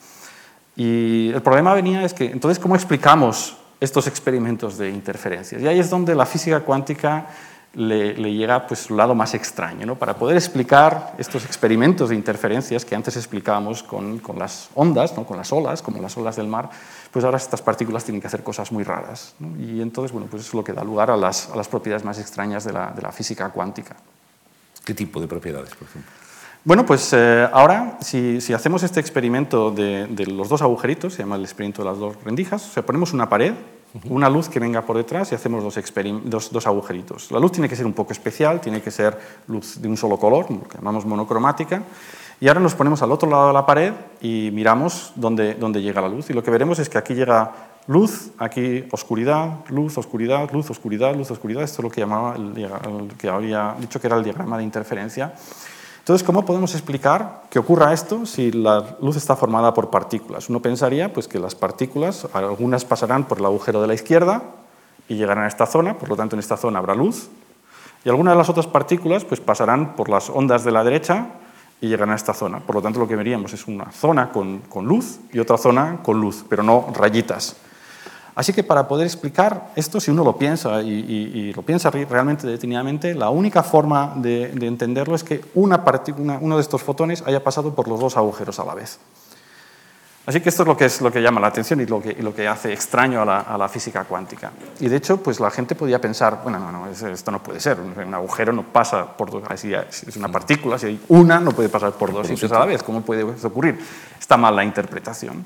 Y el problema venía es que, entonces, ¿cómo explicamos estos experimentos de interferencias? Y ahí es donde la física cuántica le, llega pues, su lado más extraño. ¿no? Para poder explicar estos experimentos de interferencias que antes explicábamos con, con las ondas, ¿no? con las olas, como las olas del mar, pues ahora estas partículas tienen que hacer cosas muy raras. Y entonces, bueno, pues es lo que da lugar a las, a las propiedades más extrañas de la, de la, física cuántica. ¿Qué tipo de propiedades, por ejemplo? Bueno, pues eh, ahora, si, si, hacemos este experimento de, de, los dos agujeritos, se llama el experimento de las dos rendijas, o sea, ponemos una pared una luz que venga por detrás y hacemos dos, dos, agujeritos. La luz tiene que ser un poco especial, tiene que ser luz de un solo color, lo que llamamos monocromática. Y ahora nos ponemos al otro lado de la pared y miramos dónde, dónde llega la luz. Y lo que veremos es que aquí llega luz, aquí oscuridad, luz, oscuridad, luz, oscuridad, luz, oscuridad. Esto es lo que, llamaba el, que había dicho que era el diagrama de interferencia. Entonces, ¿cómo podemos explicar que ocurra esto si la luz está formada por partículas? Uno pensaría pues, que las partículas, algunas pasarán por el agujero de la izquierda y llegarán a esta zona, por lo tanto en esta zona habrá luz, y algunas de las otras partículas pues, pasarán por las ondas de la derecha y llegarán a esta zona. Por lo tanto, lo que veríamos es una zona con, con luz y otra zona con luz, pero no rayitas. Así que para poder explicar esto, si uno lo piensa y, lo piensa realmente detenidamente, la única forma de, entenderlo es que una uno de estos fotones haya pasado por los dos agujeros a la vez. Así que esto es lo que, es lo que llama la atención y lo que, lo que hace extraño a la, física cuántica. Y de hecho, pues la gente podía pensar, bueno, no, no, esto no puede ser, un agujero no pasa por dos, si es una partícula, si hay una, no puede pasar por dos sitios a la vez, ¿cómo puede ocurrir? Está mal la interpretación.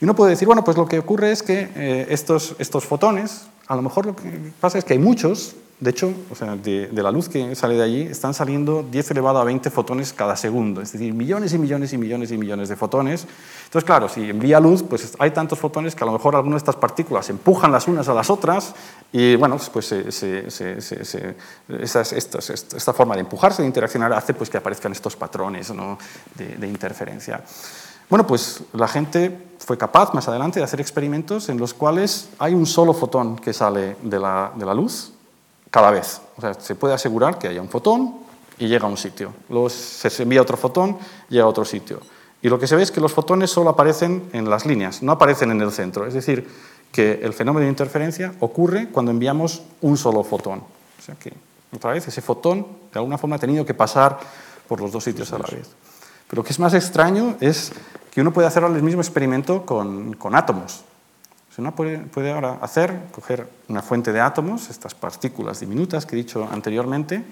Y uno puede decir, bueno, pues lo que ocurre es que eh, estos, estos fotones, a lo mejor lo que pasa es que hay muchos, de hecho, o sea, de, la luz que sale de allí, están saliendo 10 elevado a 20 fotones cada segundo, es decir, millones y millones y millones y millones de fotones. Entonces, claro, si envía luz, pues hay tantos fotones que a lo mejor algunas de estas partículas empujan las unas a las otras y, bueno, pues esta, forma de empujarse, de interaccionar, hace pues, que aparezcan estos patrones de, de interferencia. Bueno, pues la gente fue capaz más adelante de hacer experimentos en los cuales hay un solo fotón que sale de la, luz cada vez. O sea, se puede asegurar que haya un fotón y llega a un sitio. Luego se envía otro fotón y llega a otro sitio. Y lo que se ve es que los fotones solo aparecen en las líneas, no aparecen en el centro. Es decir, que el fenómeno de interferencia ocurre cuando enviamos un solo fotón. O sea que, otra vez, ese fotón de alguna forma ha tenido que pasar por los dos sitios a la vez. Pero lo que es más extraño es que uno puede hacer el mismo experimento con, con átomos. Uno puede, puede, ahora hacer, coger una fuente de átomos, estas partículas diminutas que he dicho anteriormente,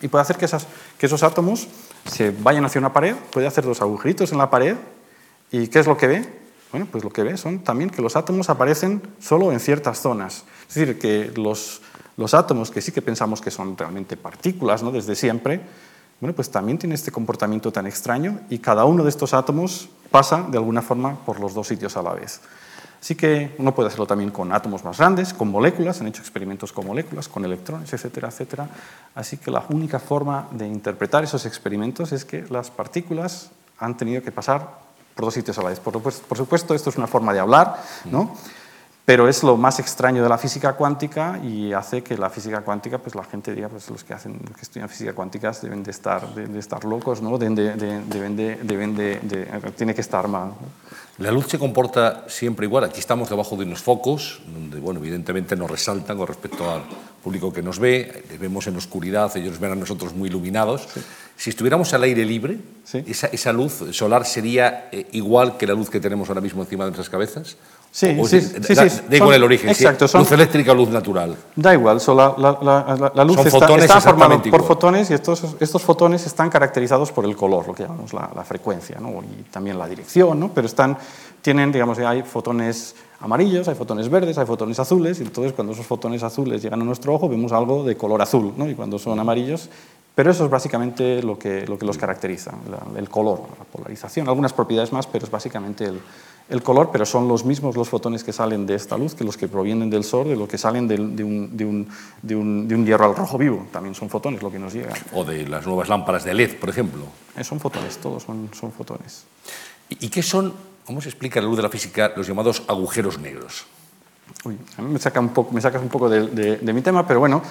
y puede hacer que, esas, que esos átomos se vayan hacia una pared, puede hacer dos agujeritos en la pared, ¿y qué es lo que ve? Bueno, pues lo que ve son también que los átomos aparecen solo en ciertas zonas. Es decir, que los, los átomos que sí que pensamos que son realmente partículas ¿no? desde siempre, bueno, pues también tiene este comportamiento tan extraño y cada uno de estos átomos pasa de alguna forma por los dos sitios a la vez. Así que uno puede hacerlo también con átomos más grandes, con moléculas, han hecho experimentos con moléculas, con electrones, etcétera, etcétera. Así que la única forma de interpretar esos experimentos es que las partículas han tenido que pasar por dos sitios a la vez. Por, supuesto, esto es una forma de hablar, ¿no? Pero es lo más extraño de la física cuántica y hace que la física cuántica, pues la gente diga, pues los que, hacen, que estudian física cuántica deben de estar, de, estar locos, ¿no? deben de, deben de, deben de, tiene que estar mal. La luz se comporta siempre igual. Aquí estamos debajo de unos focos, donde, bueno, evidentemente nos resaltan con respecto al público que nos ve, les vemos en oscuridad, ellos ven a nosotros muy iluminados. Si estuviéramos al aire libre, esa, esa, luz solar sería eh, igual que la luz que tenemos ahora mismo encima de nuestras cabezas. Sí, sí, sí, da, igual el origen, exacto, luz eléctrica o luz natural. Da igual, la, luz está, formada por fotones y estos, estos fotones están caracterizados por el color, lo que llamamos la, frecuencia, ¿no? y también la dirección, ¿no? pero están, tienen, digamos, hay fotones amarillos, hay fotones verdes, hay fotones azules, y entonces cuando esos fotones azules llegan a nuestro ojo vemos algo de color azul, ¿no? y cuando son amarillos pero eso es básicamente lo que, lo que los caracteriza, el color, la polarización, algunas propiedades más, pero es básicamente el, el color, pero son los mismos los fotones que salen de esta luz que los que provienen del Sol, de lo que salen de, de, un, de, un, de, un, hierro al rojo vivo. También son fotones lo que nos llega. O de las nuevas lámparas de LED, por ejemplo. Eh, son fotones, todos son, son fotones. ¿Y qué son, cómo se explica la luz de la física, los llamados agujeros negros? Uy, a mí me, saca un poco, me sacas un poco de, mi tema, pero bueno,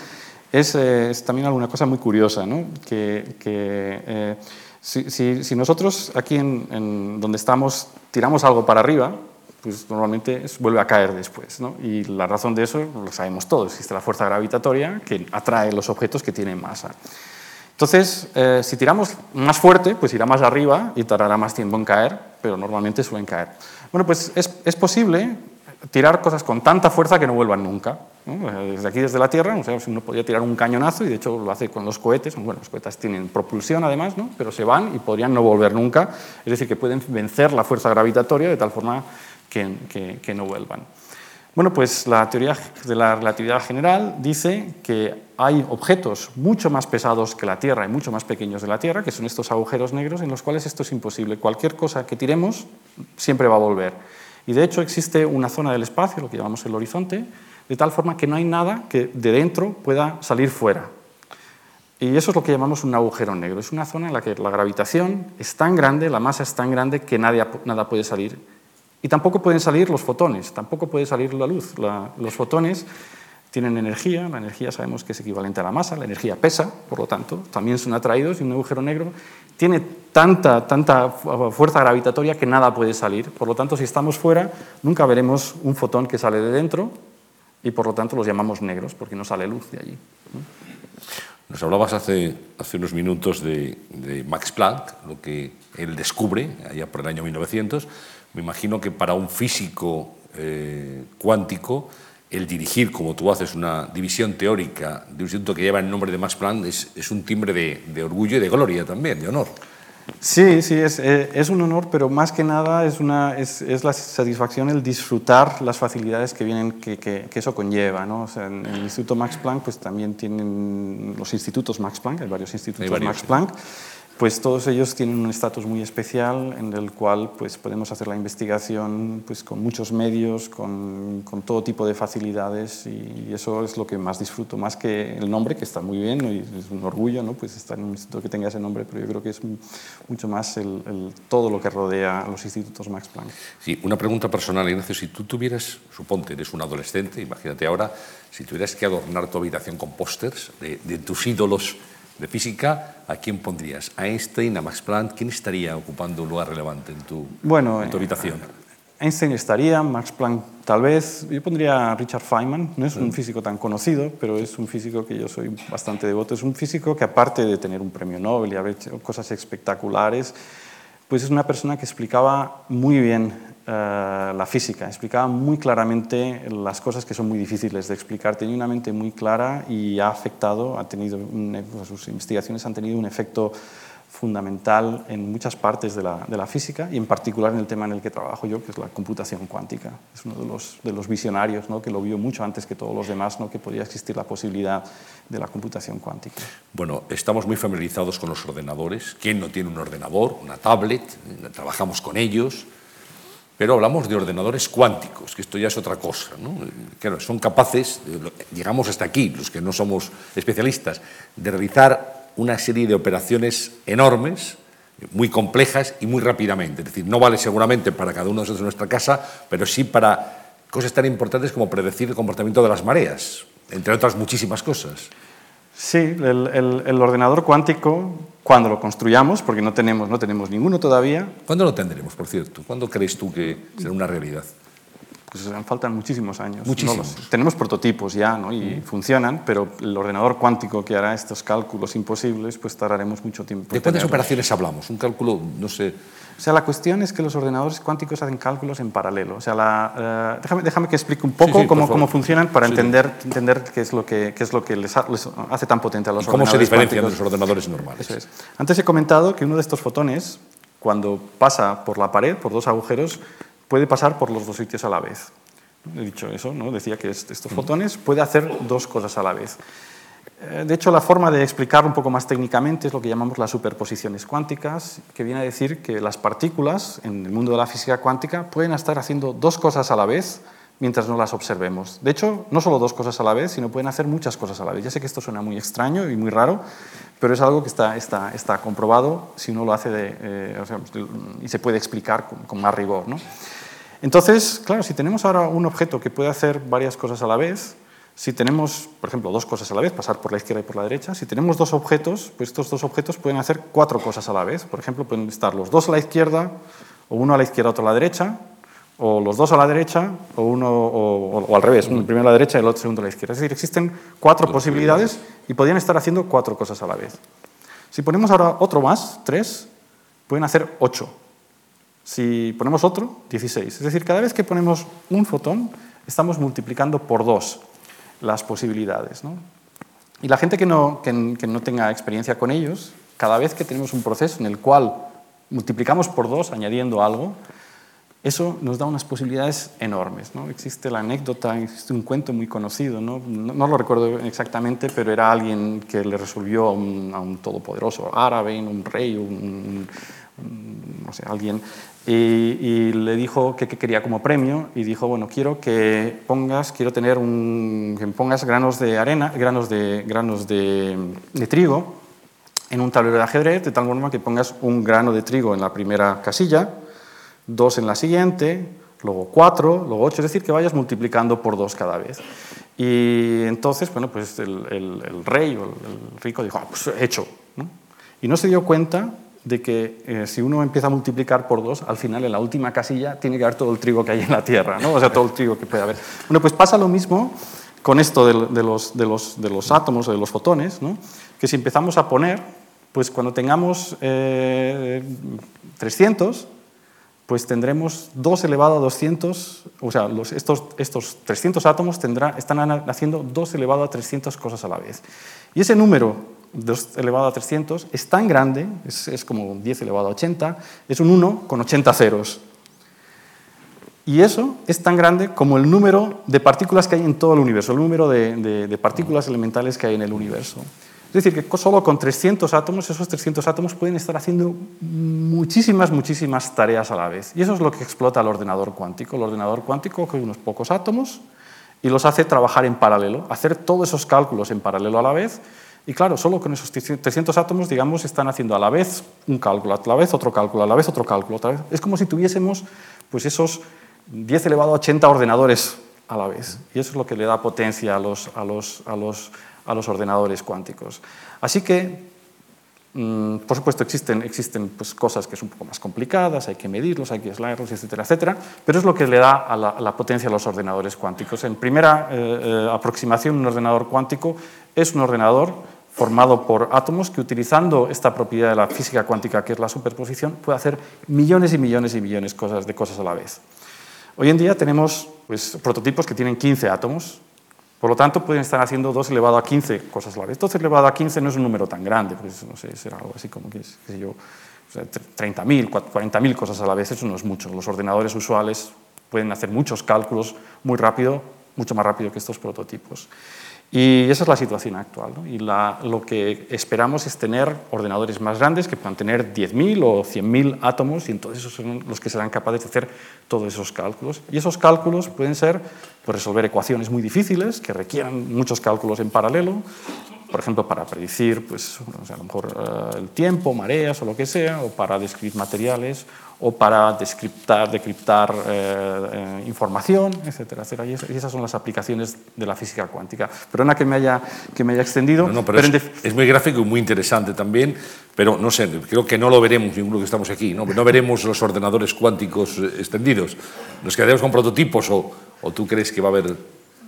es, eh, es, también alguna cosa muy curiosa, ¿no? que, que eh, si, nosotros aquí en, donde estamos tiramos algo para arriba, pues normalmente vuelve a caer después. ¿no? Y la razón de eso lo sabemos todos. Existe la fuerza gravitatoria que atrae los objetos que tienen masa. Entonces, eh, si tiramos más fuerte, pues irá más arriba y tardará más tiempo en caer, pero normalmente suelen caer. Bueno, pues es, es posible tirar cosas con tanta fuerza que no vuelvan nunca. Desde aquí, desde la Tierra, no sé, uno podría tirar un cañonazo y de hecho lo hace con los cohetes. Bueno, los cohetes tienen propulsión además, ¿no? pero se van y podrían no volver nunca. Es decir, que pueden vencer la fuerza gravitatoria de tal forma que, que, no vuelvan. Bueno, pues la teoría de la relatividad general dice que hay objetos mucho más pesados que la Tierra y mucho más pequeños de la Tierra, que son estos agujeros negros, en los cuales esto es imposible. Cualquier cosa que tiremos siempre va a volver. Y de hecho existe una zona del espacio, lo que llamamos el horizonte, de tal forma que no hay nada que de dentro pueda salir fuera. Y eso es lo que llamamos un agujero negro. Es una zona en la que la gravitación es tan grande, la masa es tan grande que nada puede salir y tampoco pueden salir los fotones, tampoco puede salir la luz. los fotones tienen energía, la energía sabemos que es equivalente a la masa, la energía pesa, por lo tanto, también son atraídos y un agujero negro tiene tanta, tanta fuerza gravitatoria que nada puede salir. Por lo tanto, si estamos fuera, nunca veremos un fotón que sale de dentro y por lo tanto los llamamos negros porque no sale luz de allí. Nos hablabas hace, hace unos minutos de, Max Planck, lo que él descubre allá por el año 1900 me imagino que para un físico eh, cuántico, el dirigir, como tú haces, una división teórica de un instituto que lleva el nombre de Max Planck es, un timbre de, orgullo y de gloria también, de honor. Sí, sí, es, eh, es un honor, pero más que nada es, una, es, es, la satisfacción el disfrutar las facilidades que, vienen, que, que, eso conlleva. ¿no? O sea, en el Instituto Max Planck pues, también tienen los institutos Max Planck, hay varios institutos Max Planck pues todos ellos tienen un estatus muy especial en el cual pues, podemos hacer la investigación pues, con muchos medios, con, todo tipo de facilidades y eso es lo que más disfruto, más que el nombre, que está muy bien y es un orgullo ¿no? pues estar en un instituto que tenga ese nombre, pero yo creo que es mucho más el, todo lo que rodea a los institutos Max Planck. Sí, una pregunta personal, Ignacio, si tú tuvieras, suponte, eres un adolescente, imagínate ahora, si tuvieras que adornar tu habitación con pósters de tus ídolos, de física, ¿a quién pondrías? ¿A Einstein, a Max Planck? ¿Quién estaría ocupando un lugar relevante en tu, bueno, en tu habitación? Einstein estaría, Max Planck tal vez. Yo pondría a Richard Feynman, no es un mm. físico tan conocido, pero es un físico que yo soy bastante devoto. Es un físico que aparte de tener un premio Nobel y haber hecho cosas espectaculares, pues es una persona que explicaba muy bien eh, la física, explicaba muy claramente las cosas que son muy difíciles de explicar, tenía una mente muy clara y ha afectado, ha tenido pues, sus investigaciones han tenido un efecto fundamental en muchas partes de la, de la, física y en particular en el tema en el que trabajo yo, que es la computación cuántica. Es uno de los, de los visionarios ¿no? que lo vio mucho antes que todos los demás, ¿no? que podía existir la posibilidad de la computación cuántica. Bueno, estamos muy familiarizados con los ordenadores. ¿Quién no tiene un ordenador, una tablet? Trabajamos con ellos pero hablamos de ordenadores cuánticos, que esto ya es otra cosa. ¿no? Claro, son capaces, llegamos hasta aquí, los que no somos especialistas, de realizar una serie de operaciones enormes, muy complejas y muy rápidamente. Es decir, no vale seguramente para cada uno de nosotros en nuestra casa, pero sí para cosas tan importantes como predecir el comportamiento de las mareas, entre otras muchísimas cosas. Sí, el, ordenador cuántico, cuando lo construyamos, porque no tenemos, no tenemos ninguno todavía. ¿Cuándo lo tendremos, por cierto? ¿Cuándo crees tú que será una realidad? Pues faltan muchísimos años. Muchísimos. tenemos prototipos ya ¿no? y funcionan, pero el ordenador cuántico que hará estos cálculos imposibles, pues tardaremos mucho tiempo. ¿De cuántas operaciones hablamos? Un cálculo, no sé. O sea, la cuestión es que los ordenadores cuánticos hacen cálculos en paralelo. O sea, la, eh, déjame, déjame, que explique un poco cómo, cómo, funcionan para entender, entender qué es lo que, qué es lo que les, hace tan potente a los ¿Cómo se diferencian de los ordenadores normales? es. Antes he comentado que uno de estos fotones, cuando pasa por la pared, por dos agujeros, puede pasar por los dos sitios a la vez. He dicho eso, ¿no? decía que estos fotones puede hacer dos cosas a la vez. Eh, de hecho, la forma de explicarlo un poco más técnicamente es lo que llamamos las superposiciones cuánticas, que viene a decir que las partículas en el mundo de la física cuántica pueden estar haciendo dos cosas a la vez mientras no las observemos. De hecho, no solo dos cosas a la vez, sino pueden hacer muchas cosas a la vez. Ya sé que esto suena muy extraño y muy raro, pero es algo que está, está, está comprobado si uno lo hace de, eh, y se puede explicar con, con más rigor. ¿no? Entonces, claro, si tenemos ahora un objeto que puede hacer varias cosas a la vez, si tenemos, por ejemplo, dos cosas a la vez, pasar por la izquierda y por la derecha, si tenemos dos objetos, pues estos dos objetos pueden hacer cuatro cosas a la vez. Por ejemplo, pueden estar los dos a la izquierda, o uno a la izquierda, otro a la derecha, o los dos a la derecha, o uno o, al revés, uno primero a la derecha y el otro segundo a la izquierda. Es decir, existen cuatro posibilidades y podrían estar haciendo cuatro cosas a la vez. Si ponemos ahora otro más, tres, pueden hacer ocho. Si ponemos otro, 16. Es decir, cada vez que ponemos un fotón, estamos multiplicando por dos las posibilidades. Y la gente que no, que, no tenga experiencia con ellos, cada vez que tenemos un proceso en el cual multiplicamos por dos añadiendo algo, eso nos da unas posibilidades enormes. ¿no? Existe la anécdota, existe un cuento muy conocido, ¿no? No, lo recuerdo exactamente, pero era alguien que le resolvió a un, todopoderoso árabe, un rey, un, no sé, alguien, y, le dijo que, quería como premio y dijo, bueno, quiero que pongas, quiero tener un, que pongas granos de arena, granos de, granos de, de trigo en un tablero de ajedrez, de tal forma que pongas un grano de trigo en la primera casilla, dos en la siguiente, luego cuatro, luego ocho, es decir, que vayas multiplicando por dos cada vez. Y entonces, bueno, pues el, rey o el, rico dijo, ah, pues hecho. Y no se dio cuenta de que eh, si uno empieza a multiplicar por dos, al final en la última casilla tiene que haber todo el trigo que hay en la Tierra, ¿no? o sea, todo el trigo que puede haber. Bueno, pues pasa lo mismo con esto de, los, de, los, de los, átomos o de los fotones, ¿no? que si empezamos a poner, pues cuando tengamos 300, eh, pues tendremos 2 elevado a 200, o sea, estos, estos 300 átomos tendrá, están haciendo 2 elevado a 300 cosas a la vez. Y ese número, 2 elevado a 300, es tan grande, es, como 10 elevado a 80, es un 1 con 80 ceros. Y eso es tan grande como el número de partículas que hay en todo el universo, el número de partículas elementales que hay en el universo. Es decir, que solo con 300 átomos, esos 300 átomos pueden estar haciendo muchísimas, muchísimas tareas a la vez. Y eso es lo que explota el ordenador cuántico. El ordenador cuántico coge unos pocos átomos y los hace trabajar en paralelo, hacer todos esos cálculos en paralelo a la vez. Y claro, solo con esos 300 átomos, digamos, están haciendo a la vez un cálculo, a la vez otro cálculo, a la vez otro cálculo. Otra vez. Es como si tuviésemos pues, esos 10 elevado a 80 ordenadores a la vez. Y eso es lo que le da potencia a los, a los, a los a los ordenadores cuánticos. Así que, mm, por supuesto, existen, existen pues, cosas que son un poco más complicadas, hay que medirlos, hay que aislarlos, etcétera, etcétera, pero es lo que le da a la, potencia a los ordenadores cuánticos. En primera eh, eh, aproximación, un ordenador cuántico es un ordenador formado por átomos que utilizando esta propiedad de la física cuántica, que es la superposición, puede hacer millones y millones y millones de cosas a la vez. Hoy en día tenemos pues, prototipos que tienen 15 átomos, por lo tanto, pueden estar haciendo 2 elevado a 15 cosas a la vez. 2 elevado a 15 no es un número tan grande, pues no sé, será algo así como que, sé yo, 30.000, 40.000 cosas a la vez, eso no es mucho. Los ordenadores usuales pueden hacer muchos cálculos muy rápido, mucho más rápido que estos prototipos. Y esa es la situación actual. Y lo que esperamos es tener ordenadores más grandes que puedan tener 10.000 o 100.000 átomos y entonces esos son los que serán capaces de hacer todos esos cálculos. Y esos cálculos pueden ser pues, resolver ecuaciones muy difíciles que requieran muchos cálculos en paralelo, por ejemplo, para predecir pues, a lo mejor eh, el tiempo, mareas o lo que sea, o para describir materiales, o para descriptar, decriptar eh, eh, información, etcétera, etcétera. Y esas son las aplicaciones de la física cuántica. Perdona que me haya, que me haya extendido. No, pero, es, muy gráfico y muy interesante también, pero no sé, creo que no lo veremos, ninguno que estamos aquí, no, no veremos los ordenadores cuánticos eh, extendidos. Nos quedaremos con prototipos o, o tú crees que va a haber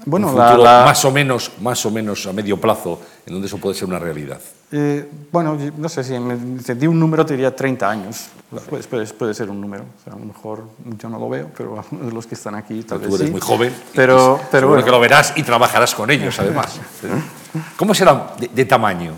bueno, un más o menos más o menos a medio plazo en donde eso puede ser una realidad. Eh, bueno, no sé si me di un número te diría 30 años. Puede, puede, ser un número. a lo mejor yo no lo veo, pero [LAUGHS] los que están aquí tal vez Tú eres muy joven. Pero, pero bueno. que lo verás y trabajarás con ellos, [LAUGHS] además. ¿Cómo será de, tamaño?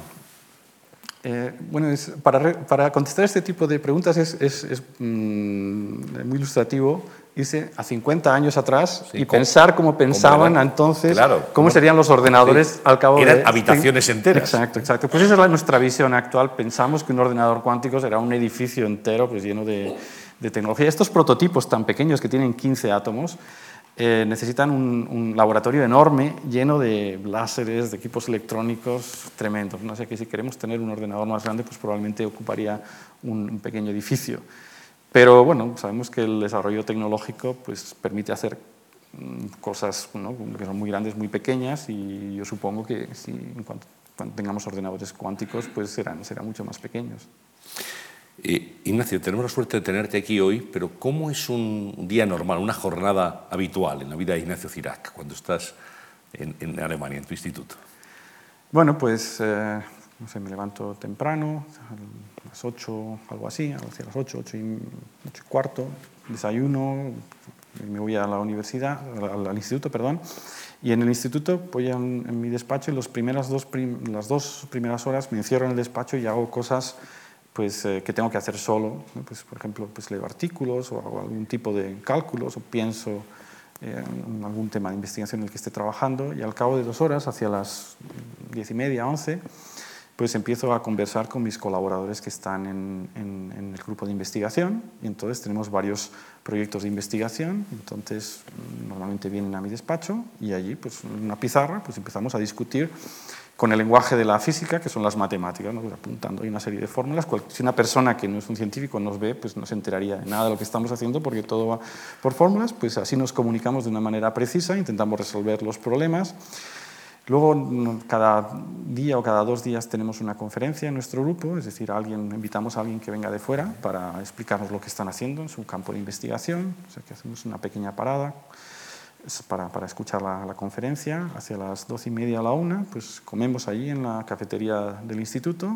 Eh, bueno, para, para, contestar este tipo de preguntas es, es, es mm, muy ilustrativo irse a 50 años atrás y pensar cómo pensaban entonces, cómo serían los ordenadores al cabo eran habitaciones enteras. Exacto, exacto. Pues esa es nuestra visión actual. Pensamos que un ordenador cuántico será un edificio entero pues, lleno de, tecnología. Estos prototipos tan pequeños que tienen 15 átomos eh, necesitan un, laboratorio enorme lleno de láseres, de equipos electrónicos tremendos. No sé que si queremos tener un ordenador más grande, pues probablemente ocuparía un pequeño edificio. Pero bueno, sabemos que el desarrollo tecnológico pues, permite hacer mm, cosas que son muy grandes, muy pequeñas y yo supongo que si, cuando, tengamos ordenadores cuánticos pues serán, serán mucho más pequeños. Eh, Ignacio, tenemos la suerte de tenerte aquí hoy, pero ¿cómo es un día normal, una jornada habitual en la vida de Ignacio Cirac cuando estás en, Alemania, en tu instituto? Bueno, pues eh, no sé, me levanto temprano, las 8, algo así, hacia las 8, 8 y, cuarto, desayuno, me voy a la universidad, al, instituto, perdón, y en el instituto voy en mi despacho y los primeras dos las dos primeras horas me encierro en el despacho y hago cosas pues, eh, que tengo que hacer solo. Pues, por ejemplo, pues leo artículos o hago algún tipo de cálculos o pienso eh, en algún tema de investigación en el que esté trabajando y al cabo de dos horas, hacia las diez y media, once, pues empiezo a conversar con mis colaboradores que están en, el grupo de investigación y entonces tenemos varios proyectos de investigación, entonces normalmente vienen a mi despacho y allí pues en una pizarra pues empezamos a discutir con el lenguaje de la física, que son las matemáticas, ¿no? Pues, apuntando hay una serie de fórmulas. Si una persona que no es un científico nos ve, pues no se enteraría de nada de lo que estamos haciendo porque todo va por fórmulas, pues así nos comunicamos de una manera precisa, intentamos resolver los problemas. Luego, cada día o cada dos días tenemos una conferencia en nuestro grupo, es decir, invitamos a alguien que venga de fuera para explicarnos lo que están haciendo en su campo de investigación, o sea que hacemos una pequeña parada para, escuchar la, la, conferencia. Hacia las doce y media a la una, pues comemos allí en la cafetería del instituto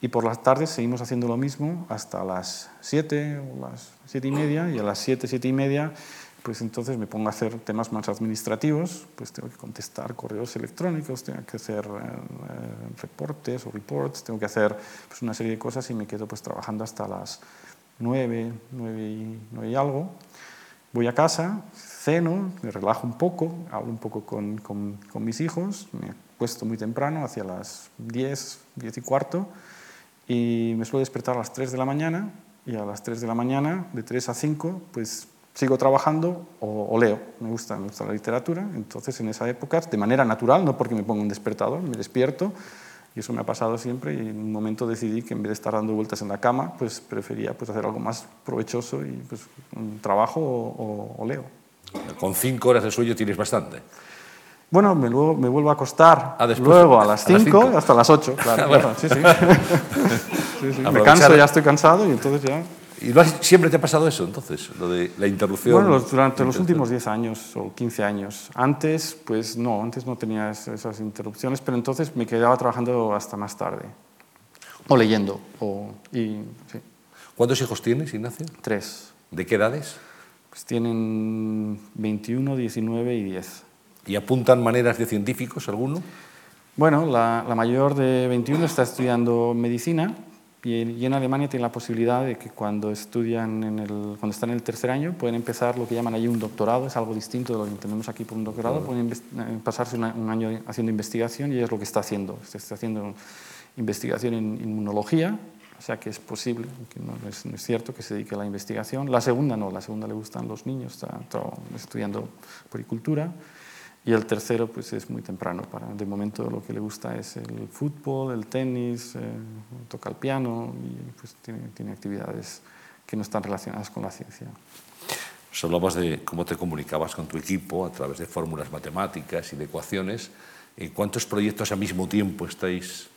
y por las tardes seguimos haciendo lo mismo hasta las siete o las siete y media y a las siete, siete y media pues entonces me pongo a hacer temas más administrativos, pues tengo que contestar correos electrónicos, tengo que hacer eh, eh, reportes o reports, tengo que hacer pues, una serie de cosas y me quedo pues trabajando hasta las nueve, nueve y, nueve y algo. Voy a casa, ceno, me relajo un poco, hablo un poco con, con, con mis hijos, me acuesto muy temprano, hacia las 10, 10 y cuarto, y me suelo despertar a las 3 de la mañana, y a las 3 de la mañana, de 3 a 5, pues sigo trabajando o, leo. Me gusta, me gusta la literatura, entonces en esa época, de manera natural, no porque me ponga un despertador, me despierto, y eso me ha pasado siempre, y en un momento decidí que en vez de estar dando vueltas en la cama, pues prefería pues, hacer algo más provechoso y pues un trabajo o, o leo. Con cinco horas de sueño tienes bastante. Bueno, me, luego, me vuelvo a acostar ah, luego a las 5 hasta las 8. Claro, [LAUGHS] bueno. sí, sí. [LAUGHS] sí, sí. [LAUGHS] Me canso, ya estoy cansado y entonces ya... ¿Y siempre te ha pasado eso entonces, lo de la interrupción? Bueno, durante los últimos 10 años o 15 años. Antes, pues no, antes no tenía esas interrupciones, pero entonces me quedaba trabajando hasta más tarde. O leyendo. O, y, sí. ¿Cuántos hijos tienes, Ignacio? Tres. ¿De qué edades? Pues tienen 21, 19 y 10. ¿Y apuntan maneras de científicos alguno? Bueno, la, la mayor de 21 está estudiando medicina y, en Alemania tiene la posibilidad de que cuando, estudian en el, cuando están en el tercer año pueden empezar lo que llaman allí un doctorado, es algo distinto de lo que entendemos aquí por un doctorado, pueden eh, pasarse un año haciendo investigación y es lo que está haciendo. Está haciendo investigación en inmunología, o sea que es posible, que no es, no es, cierto que se dedique a la investigación. La segunda no, la segunda le gustan los niños, está, está estudiando poricultura. Y el tercero pues es muy temprano, para, de momento lo que le gusta es el fútbol, el tenis, eh, toca el piano y pues tiene, tiene, actividades que no están relacionadas con la ciencia. Nos hablabas de cómo te comunicabas con tu equipo a través de fórmulas matemáticas y de ecuaciones. ¿En cuántos proyectos al mismo tiempo estáis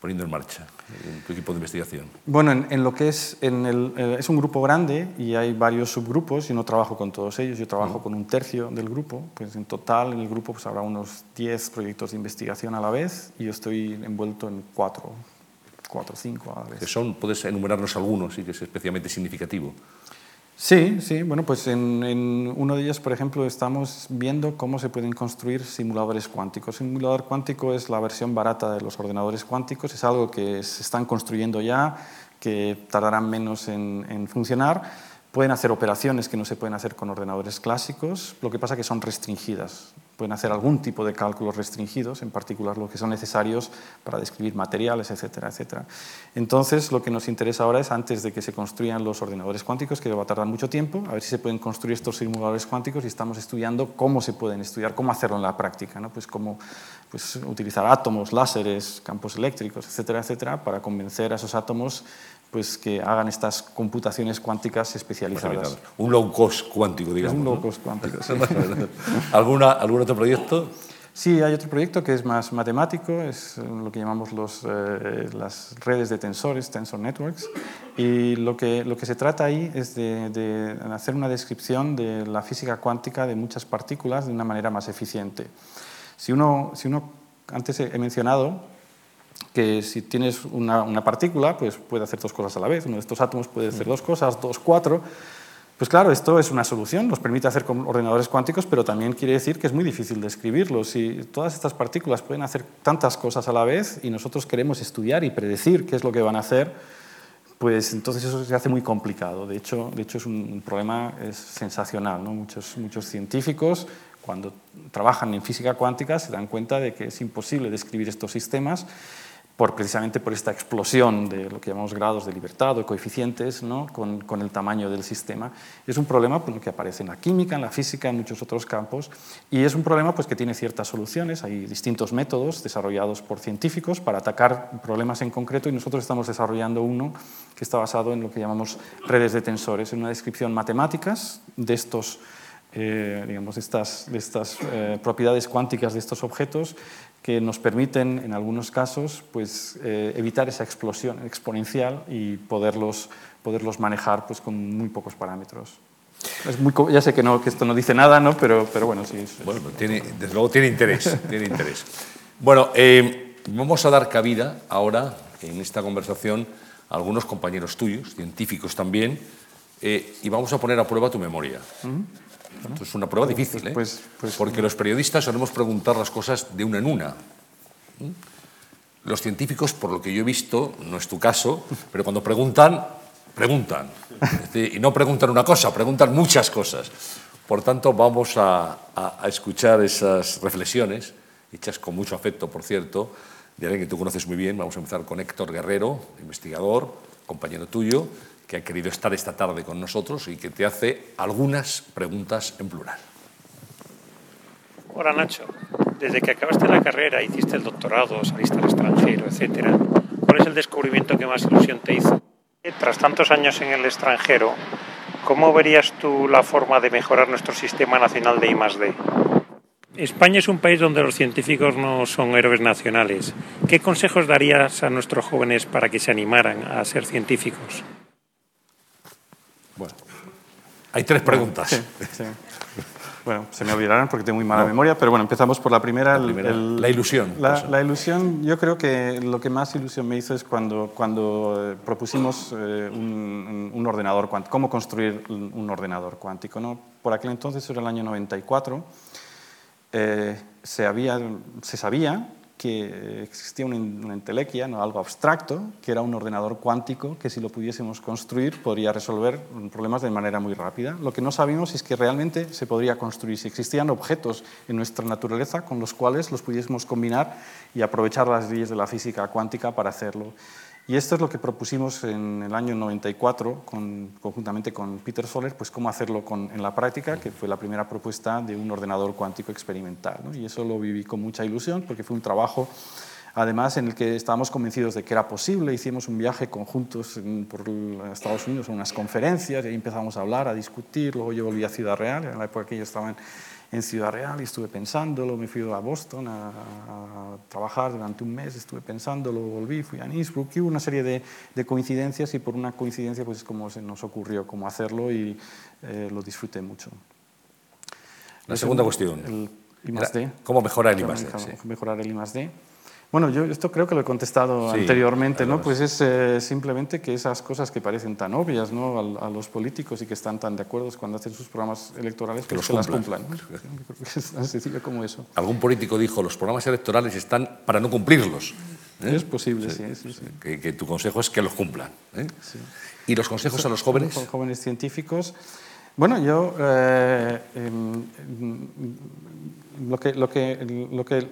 poniendo en marcha en tu equipo de investigación? Bueno, en, lo que es, en el, eh, es un grupo grande y hay varios subgrupos y no trabajo con todos ellos, yo trabajo con un tercio del grupo, pues en total en el grupo pues habrá unos 10 proyectos de investigación a la vez y yo estoy envuelto en cuatro, cuatro o cinco a la vez. ¿Puedes enumerarnos algunos y que es especialmente significativo? Sí, sí. Bueno, pues en, uno de ellos, por ejemplo, estamos viendo cómo se pueden construir simuladores cuánticos. Simulador cuántico es la versión barata de los ordenadores cuánticos, es algo que se están construyendo ya, que tardarán menos en, en funcionar. Pueden hacer operaciones que no se pueden hacer con ordenadores clásicos, lo que pasa que son restringidas pueden hacer algún tipo de cálculos restringidos, en particular los que son necesarios para describir materiales, etcétera, etcétera. Entonces, lo que nos interesa ahora es, antes de que se construyan los ordenadores cuánticos, que va a tardar mucho tiempo, a ver si se pueden construir estos simuladores cuánticos y estamos estudiando cómo se pueden estudiar, cómo hacerlo en la práctica, ¿no? pues cómo pues, utilizar átomos, láseres, campos eléctricos, etcétera, etcétera, para convencer a esos átomos pues que hagan estas computaciones cuánticas especializadas. Un low cost cuántico, digamos. un low cost cuántico, [LAUGHS] sí. ¿Alguna, ¿Algún otro proyecto? Sí, hay otro proyecto que es más matemático, es lo que llamamos los, eh, las redes de tensores, tensor networks, y lo que, lo que se trata ahí es de, de, hacer una descripción de la física cuántica de muchas partículas de una manera más eficiente. Si uno, si uno antes he mencionado que si tienes una, una, partícula, pues puede hacer dos cosas a la vez. Uno de estos átomos puede hacer dos cosas, dos, cuatro. Pues claro, esto es una solución, nos permite hacer con ordenadores cuánticos, pero también quiere decir que es muy difícil describirlo. Si todas estas partículas pueden hacer tantas cosas a la vez y nosotros queremos estudiar y predecir qué es lo que van a hacer, pues entonces eso se hace muy complicado. De hecho, de hecho es un problema es sensacional. ¿no? Muchos, muchos científicos, cuando trabajan en física cuántica, se dan cuenta de que es imposible describir estos sistemas por, precisamente por esta explosión de lo que llamamos grados de libertad o coeficientes ¿no? con, con, el tamaño del sistema. Es un problema pues, que aparece en la química, en la física, en muchos otros campos, y es un problema pues, que tiene ciertas soluciones. Hay distintos métodos desarrollados por científicos para atacar problemas en concreto, y nosotros estamos desarrollando uno que está basado en lo que llamamos redes de tensores, en una descripción matemáticas de estos eh, digamos, estas, estas eh, propiedades cuánticas de estos objetos que nos permiten, en algunos casos, pues, eh, evitar esa explosión exponencial y poderlos, poderlos manejar pues, con muy pocos parámetros. Es muy, ya sé que, no, que esto no dice nada, ¿no? pero, pero bueno, sí. Es, bueno, tiene, desde luego tiene interés. [LAUGHS] tiene interés. Bueno, eh, vamos a dar cabida ahora, en esta conversación, a algunos compañeros tuyos, científicos también, eh, y vamos a poner a prueba tu memoria. Uh -huh. Esto es una prueba pues, difícil, ¿eh? Pues, pues, porque los periodistas solemos preguntar las cosas de una en una. Los científicos, por lo que yo he visto, no es tu caso, pero cuando preguntan, preguntan. Decir, y no preguntan una cosa, preguntan muchas cosas. Por tanto, vamos a, a, a, escuchar esas reflexiones, hechas con mucho afecto, por cierto, de alguien que tú conoces muy bien. Vamos a empezar con Héctor Guerrero, investigador, compañero tuyo, que ha querido estar esta tarde con nosotros y que te hace algunas preguntas en plural. Hola Nacho, desde que acabaste la carrera, hiciste el doctorado, saliste al extranjero, etc., ¿cuál es el descubrimiento que más ilusión te hizo? Tras tantos años en el extranjero, ¿cómo verías tú la forma de mejorar nuestro sistema nacional de I+.D.? España es un país donde los científicos no son héroes nacionales. ¿Qué consejos darías a nuestros jóvenes para que se animaran a ser científicos? Bueno, hay tres preguntas. Sí, sí. Bueno, se me olvidarán porque tengo muy mala no. memoria, pero bueno, empezamos por la primera. La, primera, el, la ilusión. La, la, ilusión, yo creo que lo que más ilusión me hizo es cuando, cuando propusimos eh, un, un, ordenador cuántico, cómo construir un ordenador cuántico. ¿no? Por aquel entonces era el año 94, eh, se, había, se sabía que existía una, entelequia, ¿no? algo abstracto, que era un ordenador cuántico que si lo pudiésemos construir podría resolver problemas de manera muy rápida. Lo que no sabíamos es que realmente se podría construir, si existían objetos en nuestra naturaleza con los cuales los pudiésemos combinar y aprovechar las leyes de la física cuántica para hacerlo. Y esto es lo que propusimos en el año 94, con, conjuntamente con Peter Soller, pues cómo hacerlo en la práctica, que fue la primera propuesta de un ordenador cuántico experimental. Y eso lo viví con mucha ilusión, porque fue un trabajo, además, en el que estábamos convencidos de que era posible. Hicimos un viaje conjuntos en, por Estados Unidos a unas conferencias, y ahí empezamos a hablar, a discutir. Luego yo volví a Ciudad Real, en la época que yo estaba en, en Ciudad Real y estuve pensándolo, me fui a Boston a, a, trabajar durante un mes, estuve pensándolo, volví, fui a Innsbruck, y hubo una serie de, de, coincidencias y por una coincidencia pues es como se nos ocurrió cómo hacerlo y eh, lo disfruté mucho. La segunda cuestión, el. ¿Cómo mejorar el I más D? Sí. Mejorar el I más D. Bueno, yo esto creo que lo he contestado sí, anteriormente, ¿no? Pues es eh, simplemente que esas cosas que parecen tan obvias, ¿no? A, a, los políticos y que están tan de acuerdo cuando hacen sus programas electorales, que, los que las cumplan. ¿no? Creo que es tan sencillo como eso. Algún político dijo, los programas electorales están para no cumplirlos. ¿eh? Es posible, sí. sí, sí que, que, tu consejo es que los cumplan. ¿eh? ¿Y los consejos a los jóvenes? Jóvenes científicos. Bueno, yo eh, lo que, lo que, lo que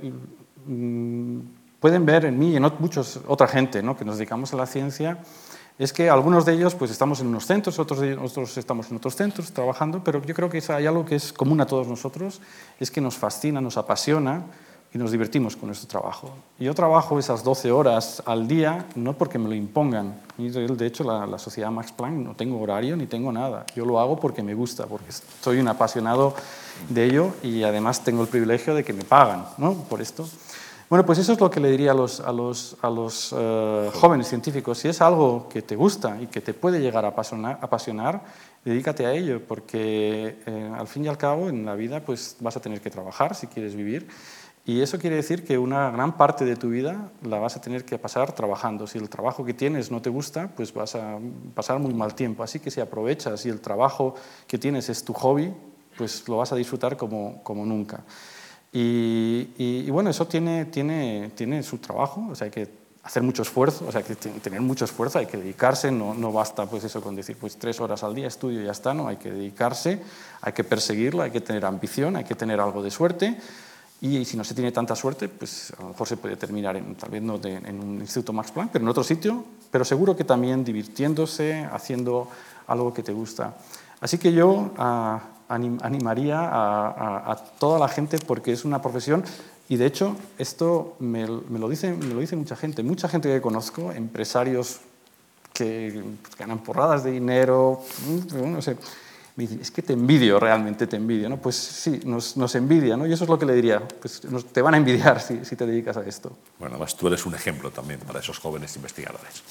mm, pueden ver en mí y en muchos, otra gente ¿no? que nos dedicamos a la ciencia es que algunos de ellos pues, estamos en unos centros, otros, otros estamos en otros centros trabajando, pero yo creo que hay algo que es común a todos nosotros, es que nos fascina, nos apasiona y nos divertimos con nuestro trabajo. Yo trabajo esas 12 horas al día no porque me lo impongan. De hecho, la, la sociedad Max Planck no tengo horario ni tengo nada. Yo lo hago porque me gusta, porque soy un apasionado de ello y además tengo el privilegio de que me pagan ¿no? por esto. Bueno, pues eso es lo que le diría a los, uh, jóvenes científicos. Si es algo que te gusta y que te puede llegar a apasionar, dedícate a ello, porque eh, al fin y al cabo en la vida pues, vas a tener que trabajar si quieres vivir. Y eso quiere decir que una gran parte de tu vida la vas a tener que pasar trabajando. Si el trabajo que tienes no te gusta, pues vas a pasar muy mal tiempo. Así que si aprovechas y el trabajo que tienes es tu hobby, pues lo vas a disfrutar como nunca. Y, y, y, bueno, eso tiene, tiene, tiene su trabajo, o sea, hay que hacer mucho esfuerzo, o sea, que tener mucho esfuerzo, hay que dedicarse, no, no, basta pues eso con decir pues tres horas al día estudio y ya está, no, hay que dedicarse, hay que perseguirlo, hay que tener ambición, hay que tener algo de suerte y si no se tiene tanta suerte, pues a lo mejor se puede terminar en, tal vez no en un instituto Max Planck, pero en otro sitio, pero seguro que también divirtiéndose, haciendo algo que te gusta. Así que yo animaría a, a toda la gente porque es una profesión y de hecho, esto me, lo dice, me lo dice mucha gente, mucha gente que conozco, empresarios que ganan porradas de dinero, mm, no sé, me dicen, es que te envidio, realmente te envidio. ¿no? Pues sí, nos, nos envidia, ¿no? y eso es lo que le diría, pues te van a envidiar [LAUGHS] si, si te dedicas a esto. Bueno, además tú eres un ejemplo también para esos jóvenes investigadores.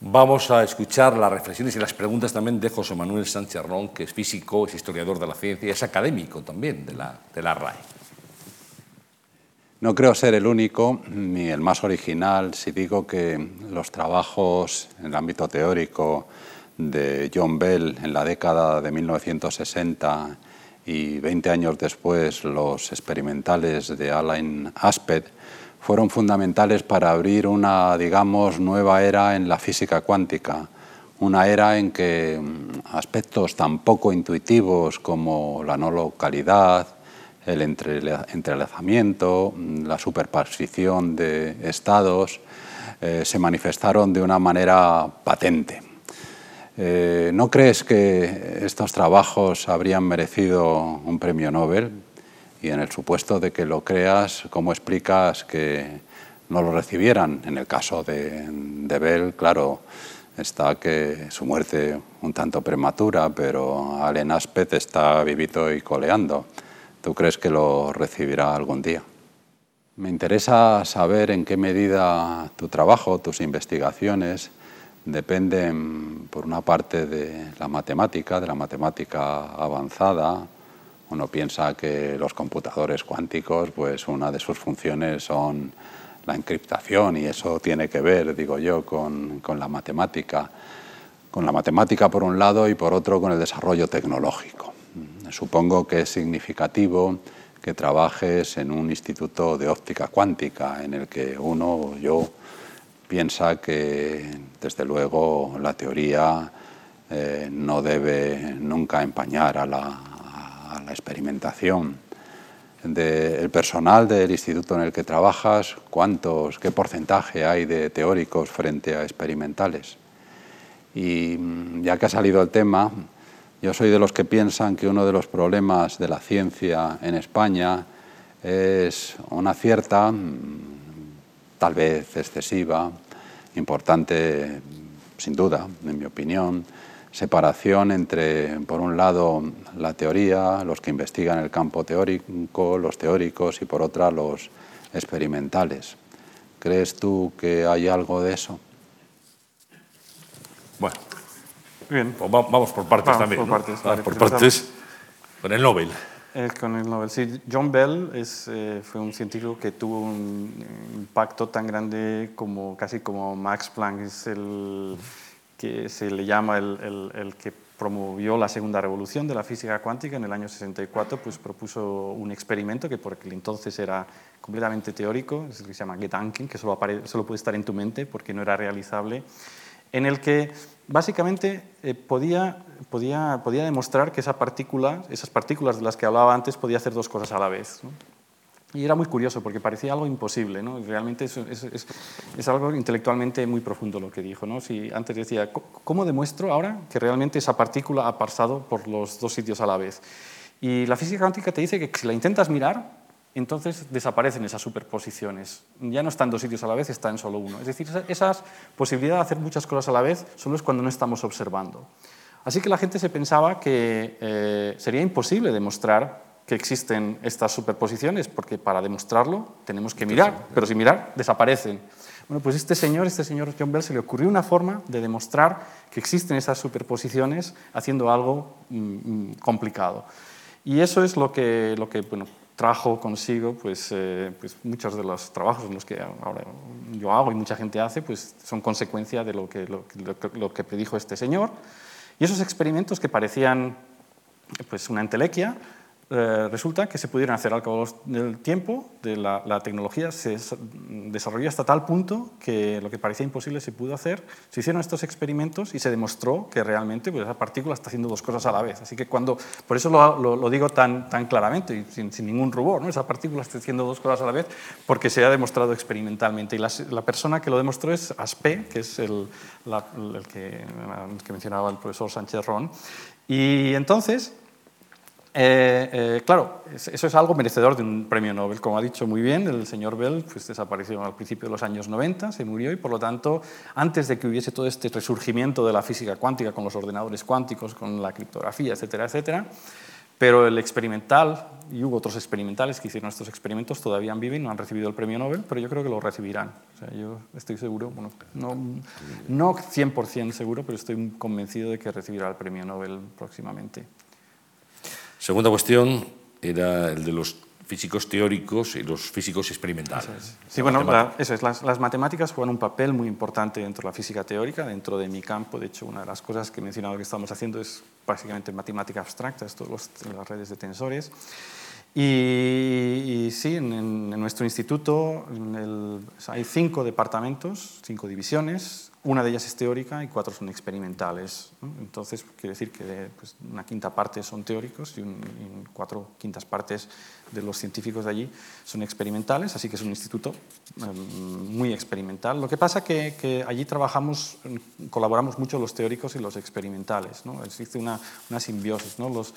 Vamos a escuchar las reflexiones y las preguntas también de José Manuel Sánchez Ron, que es físico, es historiador de la ciencia y es académico también de la, de la RAE. No creo ser el único ni el más original si digo que los trabajos en el ámbito teórico de John Bell en la década de 1960 y 20 años después los experimentales de Alain Aspect fueron fundamentales para abrir una, digamos, nueva era en la física cuántica, una era en que aspectos tan poco intuitivos como la no localidad, el entrelazamiento, la superposición de estados, eh, se manifestaron de una manera patente. Eh, ¿No crees que estos trabajos habrían merecido un premio Nobel? Y en el supuesto de que lo creas, ¿cómo explicas que no lo recibieran? En el caso de, de Bell, claro, está que su muerte un tanto prematura, pero Allen Aspect está vivito y coleando. ¿Tú crees que lo recibirá algún día? Me interesa saber en qué medida tu trabajo, tus investigaciones, dependen, por una parte, de la matemática, de la matemática avanzada. Uno piensa que los computadores cuánticos, pues una de sus funciones son la encriptación y eso tiene que ver, digo yo, con, la matemática. Con la matemática por un lado y por otro con el desarrollo tecnológico. Supongo que es significativo que trabajes en un instituto de óptica cuántica en el que uno o yo piensa que, desde luego, la teoría eh, no debe nunca empañar a la, experimentación. el personal del instituto en el que trabajas, ¿cuántos, qué porcentaje hay de teóricos frente a experimentales? Y mm, ya que ha salido el tema, yo soy de los que piensan que uno de los problemas de la ciencia en España es una cierta, mm, tal vez excesiva, importante, sin duda, en mi opinión, separación entre, por un lado, la teoría, los que investigan el campo teórico, los teóricos, y por otra, los experimentales. ¿Crees tú que hay algo de eso? Bueno, Bien. Pues vamos por partes también. Por partes, vamos por partes. Con el Nobel. Eh, con el Nobel, sí. John Bell es, eh, fue un científico que tuvo un impacto tan grande como casi como Max Planck, es el que se le llama el, el, el, que promovió la segunda revolución de la física cuántica en el año 64, pues propuso un experimento que por aquel entonces era completamente teórico, es que se llama Gedanken, que solo, solo puede estar en tu mente porque no era realizable, en el que básicamente eh, podía, podía, podía, demostrar que esa partícula, esas partículas de las que hablaba antes podía hacer dos cosas a la vez. Y era muy curioso porque parecía algo imposible. ¿no? Realmente es, algo intelectualmente muy profundo lo que dijo. ¿no? Si antes decía, ¿cómo demuestro ahora que realmente esa partícula ha pasado por los dos sitios a la vez? Y la física cuántica te dice que si la intentas mirar, entonces desaparecen esas superposiciones. Ya no están dos sitios a la vez, está en solo uno. Es decir, esa posibilidad de hacer muchas cosas a la vez solo es cuando no estamos observando. Así que la gente se pensaba que eh, sería imposible demostrar que existen estas superposiciones, porque para demostrarlo tenemos que mirar, pero sin mirar desaparecen. Bueno, pues este señor, este señor John Bell, se le ocurrió una forma de demostrar que existen esas superposiciones haciendo algo mm, complicado. Y eso es lo que, lo que bueno, trajo consigo pues, eh, pues, muchos de los trabajos en los que ahora yo hago y mucha gente hace, pues son consecuencia de lo que, lo, lo, que predijo este señor. Y esos experimentos que parecían pues, una entelequia, eh, resulta que se pudieron hacer al cabo del tiempo, la, tecnología se desarrolló hasta tal punto que lo que parecía imposible se pudo hacer. Se hicieron estos experimentos y se demostró que realmente pues, esa partícula está haciendo dos cosas a la vez. Así que cuando, por eso lo, digo tan, tan claramente y sin, ningún rubor, ¿no? esa partícula está haciendo dos cosas a la vez porque se ha demostrado experimentalmente. Y la, persona que lo demostró es Aspe, que es el, que, el que mencionaba el profesor Sánchez Ron. Y entonces eh, eh, claro, eso es algo merecedor de un premio Nobel. Como ha dicho muy bien, el señor Bell pues, desapareció al principio de los años 90, se murió y por lo tanto, antes de que hubiese todo este resurgimiento de la física cuántica con los ordenadores cuánticos, con la criptografía, etcétera, etcétera, pero el experimental, y hubo otros experimentales que hicieron estos experimentos, todavía viven, no han recibido el premio Nobel, pero yo creo que lo recibirán. O sea, yo estoy seguro, bueno, no, no 100% seguro, pero estoy convencido de que recibirá el premio Nobel próximamente. Segunda cuestión era el de los físicos teóricos y los físicos experimentales. Sí, bueno, eso es. Las, matemáticas juegan un papel muy importante dentro de la física teórica, dentro de mi campo. De hecho, una de las cosas que he mencionado que estamos haciendo es básicamente matemática abstracta, esto, las redes de tensores. Y, sí, en, nuestro instituto hay cinco departamentos, cinco divisiones, una de ellas es teórica y cuatro son experimentales. Entonces, quiere decir que pues, una quinta parte son teóricos y, cuatro quintas partes de los científicos de allí son experimentales, así que es un instituto em, muy experimental. Lo que pasa que, que allí trabajamos, colaboramos mucho los teóricos y los experimentales. ¿no? Existe una, una simbiosis. ¿no? Los,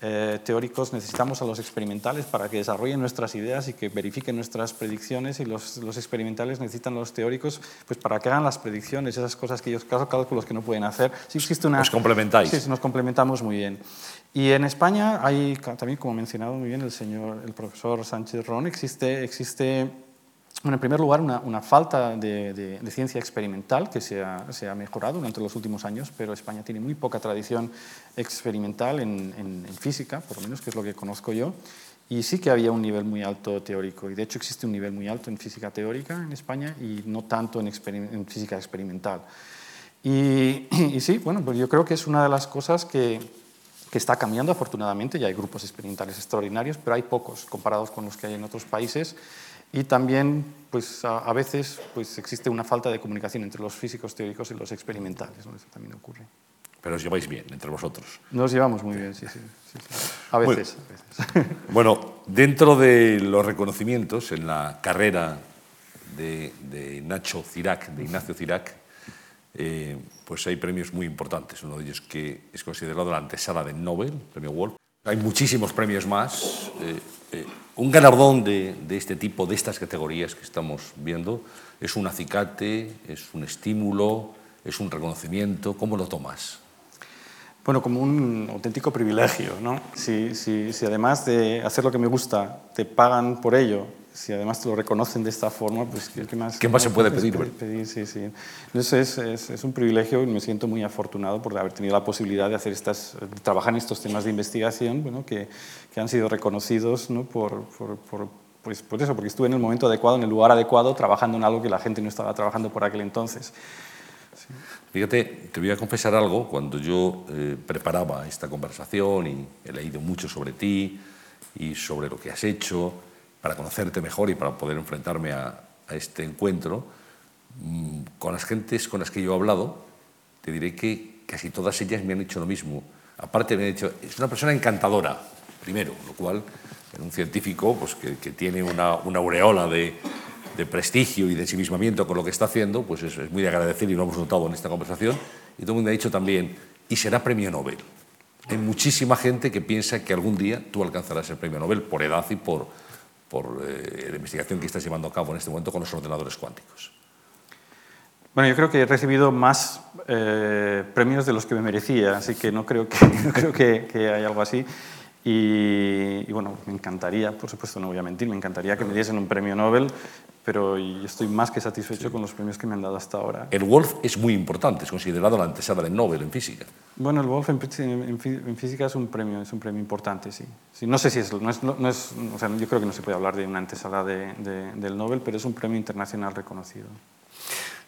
eh, teóricos necesitamos a los experimentales para que desarrollen nuestras ideas y que verifiquen nuestras predicciones y los, los experimentales necesitan a los teóricos pues, para que hagan las predicciones, esas cosas que ellos, cálculos que no pueden hacer. Sí existe una... Nos complementáis. Sí, nos complementamos muy bien. Y en España hay, también como ha mencionado muy bien el señor, el profesor Sánchez Ron, existe, existe bueno, en primer lugar, una, falta de, ciencia experimental que se ha, se ha, mejorado durante los últimos años, pero España tiene muy poca tradición experimental en, física, por lo menos que es lo que conozco yo, y sí que había un nivel muy alto teórico, y de hecho existe un nivel muy alto en física teórica en España y no tanto en, en física experimental. Y, [CLEARS THROAT] y, sí, bueno, pues yo creo que es una de las cosas que, que está cambiando afortunadamente, ya hay grupos experimentales extraordinarios, pero hay pocos comparados con los que hay en otros países. Y también, pues, a, veces pues, existe una falta de comunicación entre los físicos teóricos y los experimentales. ¿no? Eso también ocurre. Pero os lleváis bien entre vosotros. Nos llevamos muy bien, sí, sí. A, veces, [LAUGHS] bueno, dentro de los reconocimientos en la carrera de, Nacho Cirac, de Ignacio Cirac, eh, pues hay premios muy importantes. Uno de ellos que es considerado la antesala del Nobel, el premio Wolf. Hay muchísimos premios más. Eh, eh, un galardón de, este tipo, de estas categorías que estamos viendo, es un acicate, es un estímulo, es un reconocimiento. ¿Cómo lo tomas? Bueno, como un auténtico privilegio, ¿no? Si, si, si, además de hacer lo que me gusta, te pagan por ello si además te lo reconocen de esta forma, pues ¿qué más, ¿Qué más se puede pedir? pedir sí, sí. Entonces es, es, un privilegio y me siento muy afortunado por haber tenido la posibilidad de hacer estas, trabajar en estos temas de investigación bueno, que, que han sido reconocidos ¿no? por, por, por, pues, por eso, porque estuve en el momento adecuado, en el lugar adecuado, trabajando en algo que la gente no estaba trabajando por aquel entonces. Fíjate, te voy a confesar algo. Cuando yo eh, preparaba esta conversación y he leído mucho sobre ti y sobre lo que has hecho, para conocerte mejor y para poder enfrentarme a, este encuentro, mm, con las gentes con las que yo he hablado, te diré que casi todas ellas me han dicho lo mismo. Aparte me han dicho, es una persona encantadora, primero, lo cual en un científico pues, que, tiene una, una aureola de, de, prestigio y de ensimismamiento con lo que está haciendo, pues es, es, muy de agradecer y lo hemos notado en esta conversación. Y todo el mundo ha dicho también, y será premio Nobel. Hay muchísima gente que piensa que algún día tú alcanzarás el premio Nobel por edad y por, por eh, la investigación que estás llevando a cabo en este momento con los ordenadores cuánticos? Bueno, yo creo que he recibido más eh, premios de los que me merecía, así que no creo que, [LAUGHS] no creo que, que hay algo así. Y, y, bueno, me encantaría, por supuesto no voy a mentir, me encantaría que me diesen un premio Nobel, pero estoy más que satisfecho con los premios que me han dado hasta ahora. El Wolf es muy importante, es considerado la antesala del Nobel en física. Bueno, el Wolf en, física es un premio, es un premio importante, sí. sí no sé si es, no es, no es o sea, yo creo que no se puede hablar de una antesala de, del Nobel, pero es un premio internacional reconocido.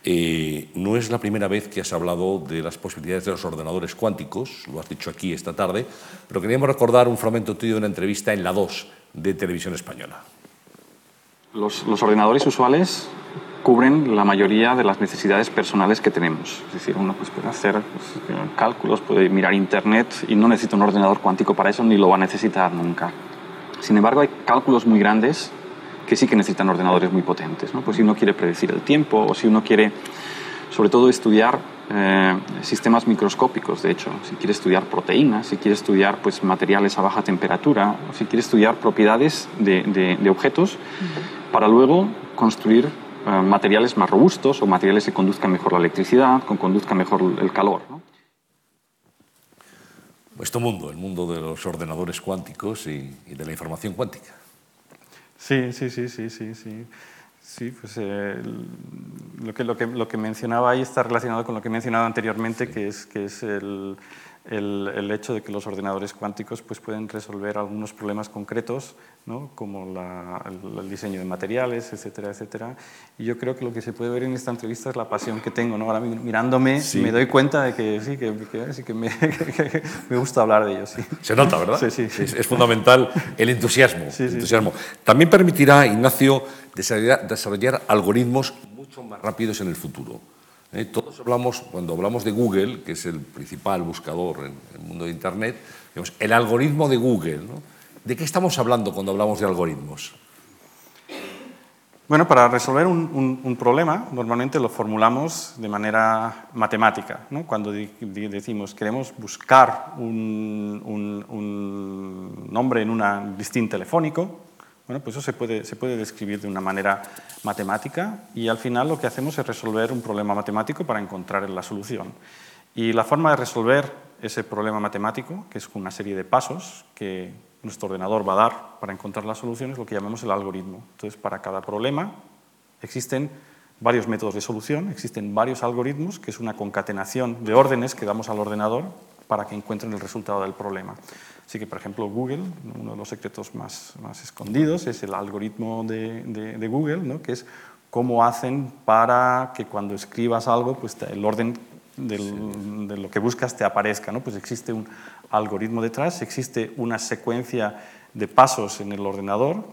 Eh, no es la primera vez que has hablado de las posibilidades de los ordenadores cuánticos, lo has dicho aquí esta tarde, pero queríamos recordar un fragmento tuyo de una entrevista en la 2 de Televisión Española. Los, ordenadores usuales cubren la mayoría de las necesidades personales que tenemos. Es decir, uno pues, puede hacer pues, cálculos, puede mirar Internet y no necesita un ordenador cuántico para eso ni lo va a necesitar nunca. Sin embargo, hay cálculos muy grandes que sí que necesitan ordenadores muy potentes. ¿no? Pues si uno quiere predecir el tiempo o si uno quiere, sobre todo, estudiar eh, sistemas microscópicos, de hecho, si quiere estudiar proteínas, si quiere estudiar pues, materiales a baja temperatura, o si quiere estudiar propiedades de, de, objetos, para luego construir eh, materiales más robustos o materiales que conduzcan mejor la electricidad, que conduzcan mejor el calor. ¿no? Este mundo, el mundo de los ordenadores cuánticos y, y de la información cuántica. Sí, sí, sí, sí, sí, sí. Sí, pues eh, lo, que, lo, que, lo que mencionaba ahí está relacionado con lo que he mencionado anteriormente, que es, que es el, el, hecho de que los ordenadores cuánticos pues, pueden resolver algunos problemas concretos, ¿no? como el, diseño de materiales, etcétera, etcétera. Y yo creo que lo que se puede ver en esta entrevista es la pasión que tengo. ¿no? Ahora mirándome me doy cuenta de que sí, que, sí, que, me, [LAUGHS] me, gusta hablar de ello. Sí. Se nota, ¿verdad? Sí, sí. Es, es, fundamental el entusiasmo. entusiasmo. También permitirá, Ignacio, desarrollar, desarrollar algoritmos mucho más rápidos en el futuro. ¿Eh? todos hablamos, cuando hablamos de Google, que es el principal buscador en el mundo de Internet, el algoritmo de Google. ¿De qué estamos hablando cuando hablamos de algoritmos? Bueno, para resolver un, problema normalmente lo formulamos de manera matemática. Cuando decimos queremos buscar un, un nombre en un listín telefónico, bueno, pues eso se puede, se puede describir de una manera matemática y al final lo que hacemos es resolver un problema matemático para encontrar la solución. Y la forma de resolver ese problema matemático, que es una serie de pasos que nuestro ordenador va a dar para encontrar la solución, es lo que llamamos el algoritmo. Entonces, para cada problema existen varios métodos de solución, existen varios algoritmos, que es una concatenación de órdenes que damos al ordenador para que encuentren el resultado del problema. Así que, por ejemplo, Google, uno de los secretos más, más escondidos es el algoritmo de, de, Google, ¿no? que es cómo hacen para que cuando escribas algo, pues el orden del, de lo que buscas te aparezca. ¿no? Pues existe un algoritmo detrás, existe una secuencia de pasos en el ordenador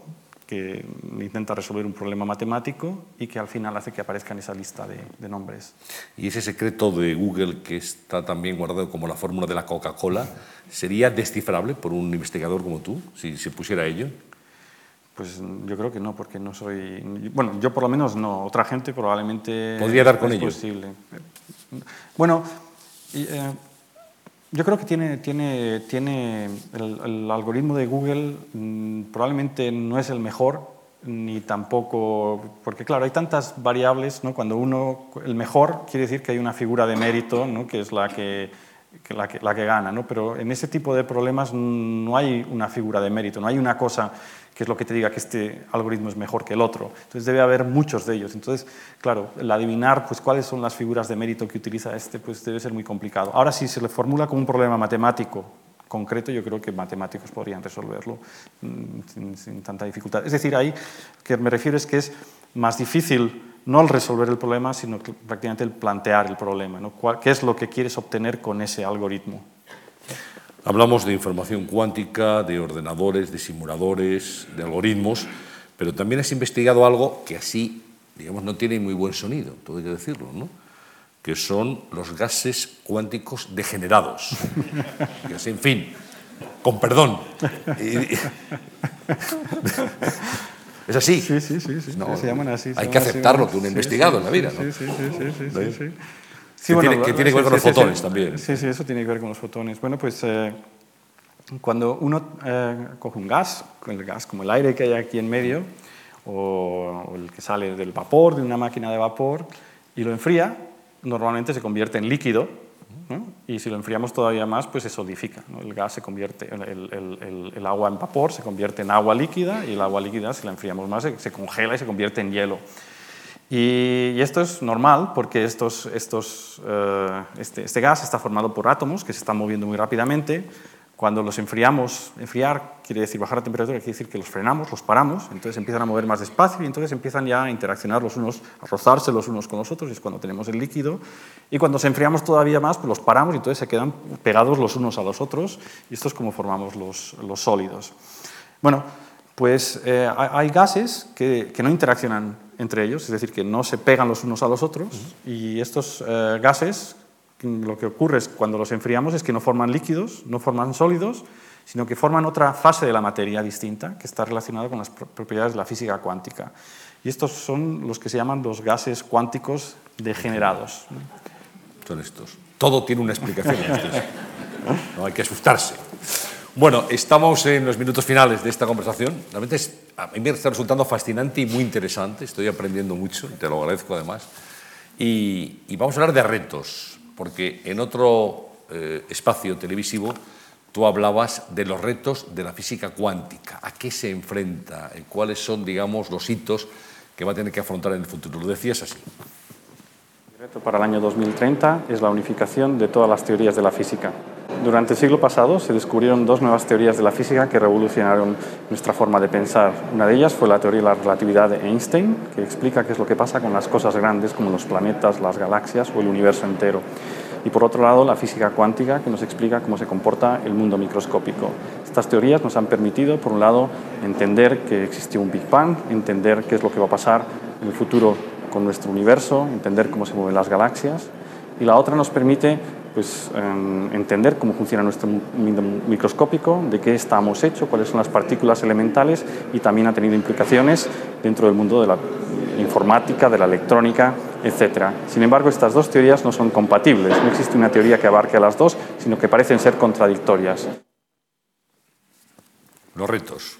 que intenta resolver un problema matemático y que al final hace que aparezca en esa lista de, nombres. Y ese secreto de Google que está también guardado como la fórmula de la Coca-Cola, ¿sería descifrable por un investigador como tú, si se pusiera ello? Pues yo creo que no, porque no soy... Bueno, yo por lo menos no, otra gente probablemente... ¿Podría dar con es ello? posible. Bueno, eh, yo creo que tiene, tiene, tiene el, algoritmo de Google mm, probablemente no es el mejor, ni tampoco, porque claro, hay tantas variables, ¿no? cuando uno, el mejor quiere decir que hay una figura de mérito, ¿no? que es la que, la que, gana, ¿no? pero en ese tipo de problemas no hay una figura de mérito, no hay una cosa que es lo que te diga que este algoritmo es mejor que el otro. Entonces debe haber muchos de ellos. Entonces, claro, el adivinar pues, cuáles son las figuras de mérito que utiliza este pues, debe ser muy complicado. Ahora, si se le formula como un problema matemático concreto, yo creo que matemáticos podrían resolverlo mm, sin, tanta dificultad. Es decir, ahí que me refiero es que es más difícil no el resolver el problema, sino prácticamente el plantear el problema. ¿Qué es lo que quieres obtener con ese algoritmo? Hablamos de información cuántica, de ordenadores, de simuladores, de algoritmos, pero también has investigado algo que así, digamos, no tiene muy buen sonido, todo hay que decirlo, ¿no? que son los gases cuánticos degenerados. [LAUGHS] en fin, con perdón. ¿Es así? Sí, sí, sí, sí. se llaman así. Hay que aceptar lo que uno ha investigado en la vida, ¿no? Sí, sí, sí, sí. Sí, que, tiene, que tiene, que ver con los fotones también. Sí, sí, eso tiene que ver con los fotones. Bueno, pues eh, cuando uno eh, coge un gas, el gas como el aire que hay aquí en medio, o, el que sale del vapor, de una máquina de vapor, y lo enfría, normalmente se convierte en líquido, y si lo enfriamos todavía más, pues se solidifica. El gas se convierte, el, el, agua en vapor se convierte en agua líquida, y el agua líquida, si la enfriamos más, se, se congela y se convierte en hielo. Y, esto es normal porque estos, estos, eh, este, este, gas está formado por átomos que se están moviendo muy rápidamente. Cuando los enfriamos, enfriar quiere decir bajar la temperatura, quiere decir que los frenamos, los paramos, entonces empiezan a mover más despacio y entonces empiezan ya a interaccionar los unos, a rozarse los unos con los otros, y es cuando tenemos el líquido. Y cuando se enfriamos todavía más, pues los paramos y entonces se quedan pegados los unos a los otros, y esto es como formamos los, sólidos. Bueno, pues eh, hay gases que, que, no interaccionan entre ellos, es decir, que no se pegan los unos a los otros, y estos eh, gases lo que ocurre es cuando los enfriamos es que no forman líquidos, no forman sólidos, sino que forman otra fase de la materia distinta que está relacionada con las propiedades de la física cuántica. Y estos son los que se llaman los gases cuánticos degenerados. Son estos. Todo tiene una explicación. no hay que asustarse. Bueno, estamos en los minutos finales de esta conversación. Realmente a mí me está resultando fascinante y muy interesante. Estoy aprendiendo mucho, te lo agradezco además. Y, y vamos a hablar de retos porque en otro eh, espacio televisivo tú hablabas de los retos de la física cuántica. ¿A qué se enfrenta? ¿Cuáles son, digamos, los hitos que va a tener que afrontar en el futuro? Lo decías así. El reto para el año 2030 es la unificación de todas las teorías de la física. Durante el siglo pasado se descubrieron dos nuevas teorías de la física que revolucionaron nuestra forma de pensar. Una de ellas fue la teoría de la relatividad de Einstein, que explica qué es lo que pasa con las cosas grandes como los planetas, las galaxias o el universo entero. Y por otro lado, la física cuántica, que nos explica cómo se comporta el mundo microscópico. Estas teorías nos han permitido, por un lado, entender que existió un Big Bang, entender qué es lo que va a pasar en el futuro con nuestro universo, entender cómo se mueven las galaxias. Y la otra nos permite pues, em, entender cómo funciona nuestro mundo microscópico, de qué estamos hechos, cuáles son las partículas elementales y también ha tenido implicaciones dentro del mundo de la informática, de la electrónica, etc. Sin embargo, estas dos teorías no son compatibles. No existe una teoría que abarque a las dos, sino que parecen ser contradictorias. Los retos.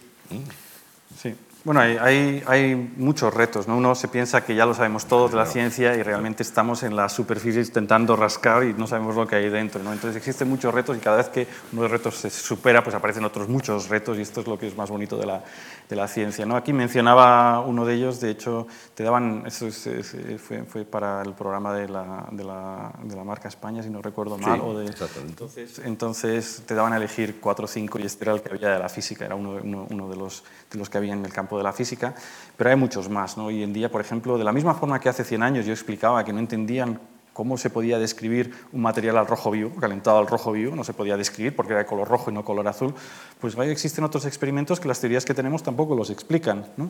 Bueno, hay, hay, muchos retos. ¿no? Uno se piensa que ya lo sabemos todos de la ciencia y realmente estamos en la superficie intentando rascar y no sabemos lo que hay dentro. ¿no? Entonces existen muchos retos y cada vez que uno de los retos se supera, pues aparecen otros muchos retos y esto es lo que es más bonito de la, de la ciencia. ¿no? Aquí mencionaba uno de ellos, de hecho, te daban, eso fue, fue, para el programa de la, de, la, de la, marca España, si no recuerdo mal. o de, entonces, entonces te daban a elegir cuatro o cinco y este era el que había de la física, era uno, uno, uno de, los, de los que había en el campo de la física, pero hay muchos más. ¿no? Hoy en día, por ejemplo, de la misma forma que hace 100 años yo explicaba que no entendían cómo se podía describir un material al rojo vivo, calentado al rojo vivo, no se podía describir porque era de color rojo y no color azul, pues hoy existen otros experimentos que las teorías que tenemos tampoco los explican. ¿no?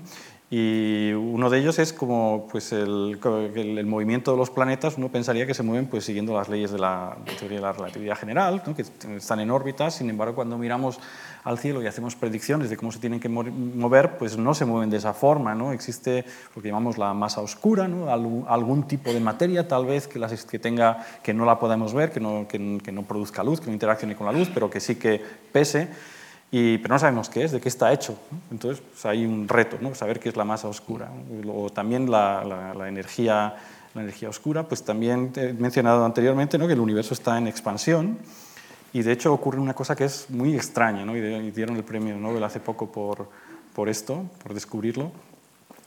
Y uno de ellos es como pues el, el, movimiento de los planetas, uno pensaría que se mueven pues, siguiendo las leyes de la teoría de la relatividad general, ¿no? que están en órbitas, sin embargo cuando miramos al cielo y hacemos predicciones de cómo se tienen que mover, pues no se mueven de esa forma. ¿no? Existe lo que llamamos la masa oscura, ¿no? algún tipo de materia tal vez que, las, que, tenga, que no la podemos ver, que no, que, no produzca luz, que no interaccione con la luz, pero que sí que pese. Y, pero no sabemos qué es, de qué está hecho. Entonces pues hay un reto, ¿no? saber qué es la masa oscura. O también la, la, energía, la energía oscura, pues también he mencionado anteriormente ¿no? que el universo está en expansión y de hecho ocurre una cosa que es muy extraña, ¿no? y dieron el premio Nobel hace poco por, por esto, por descubrirlo.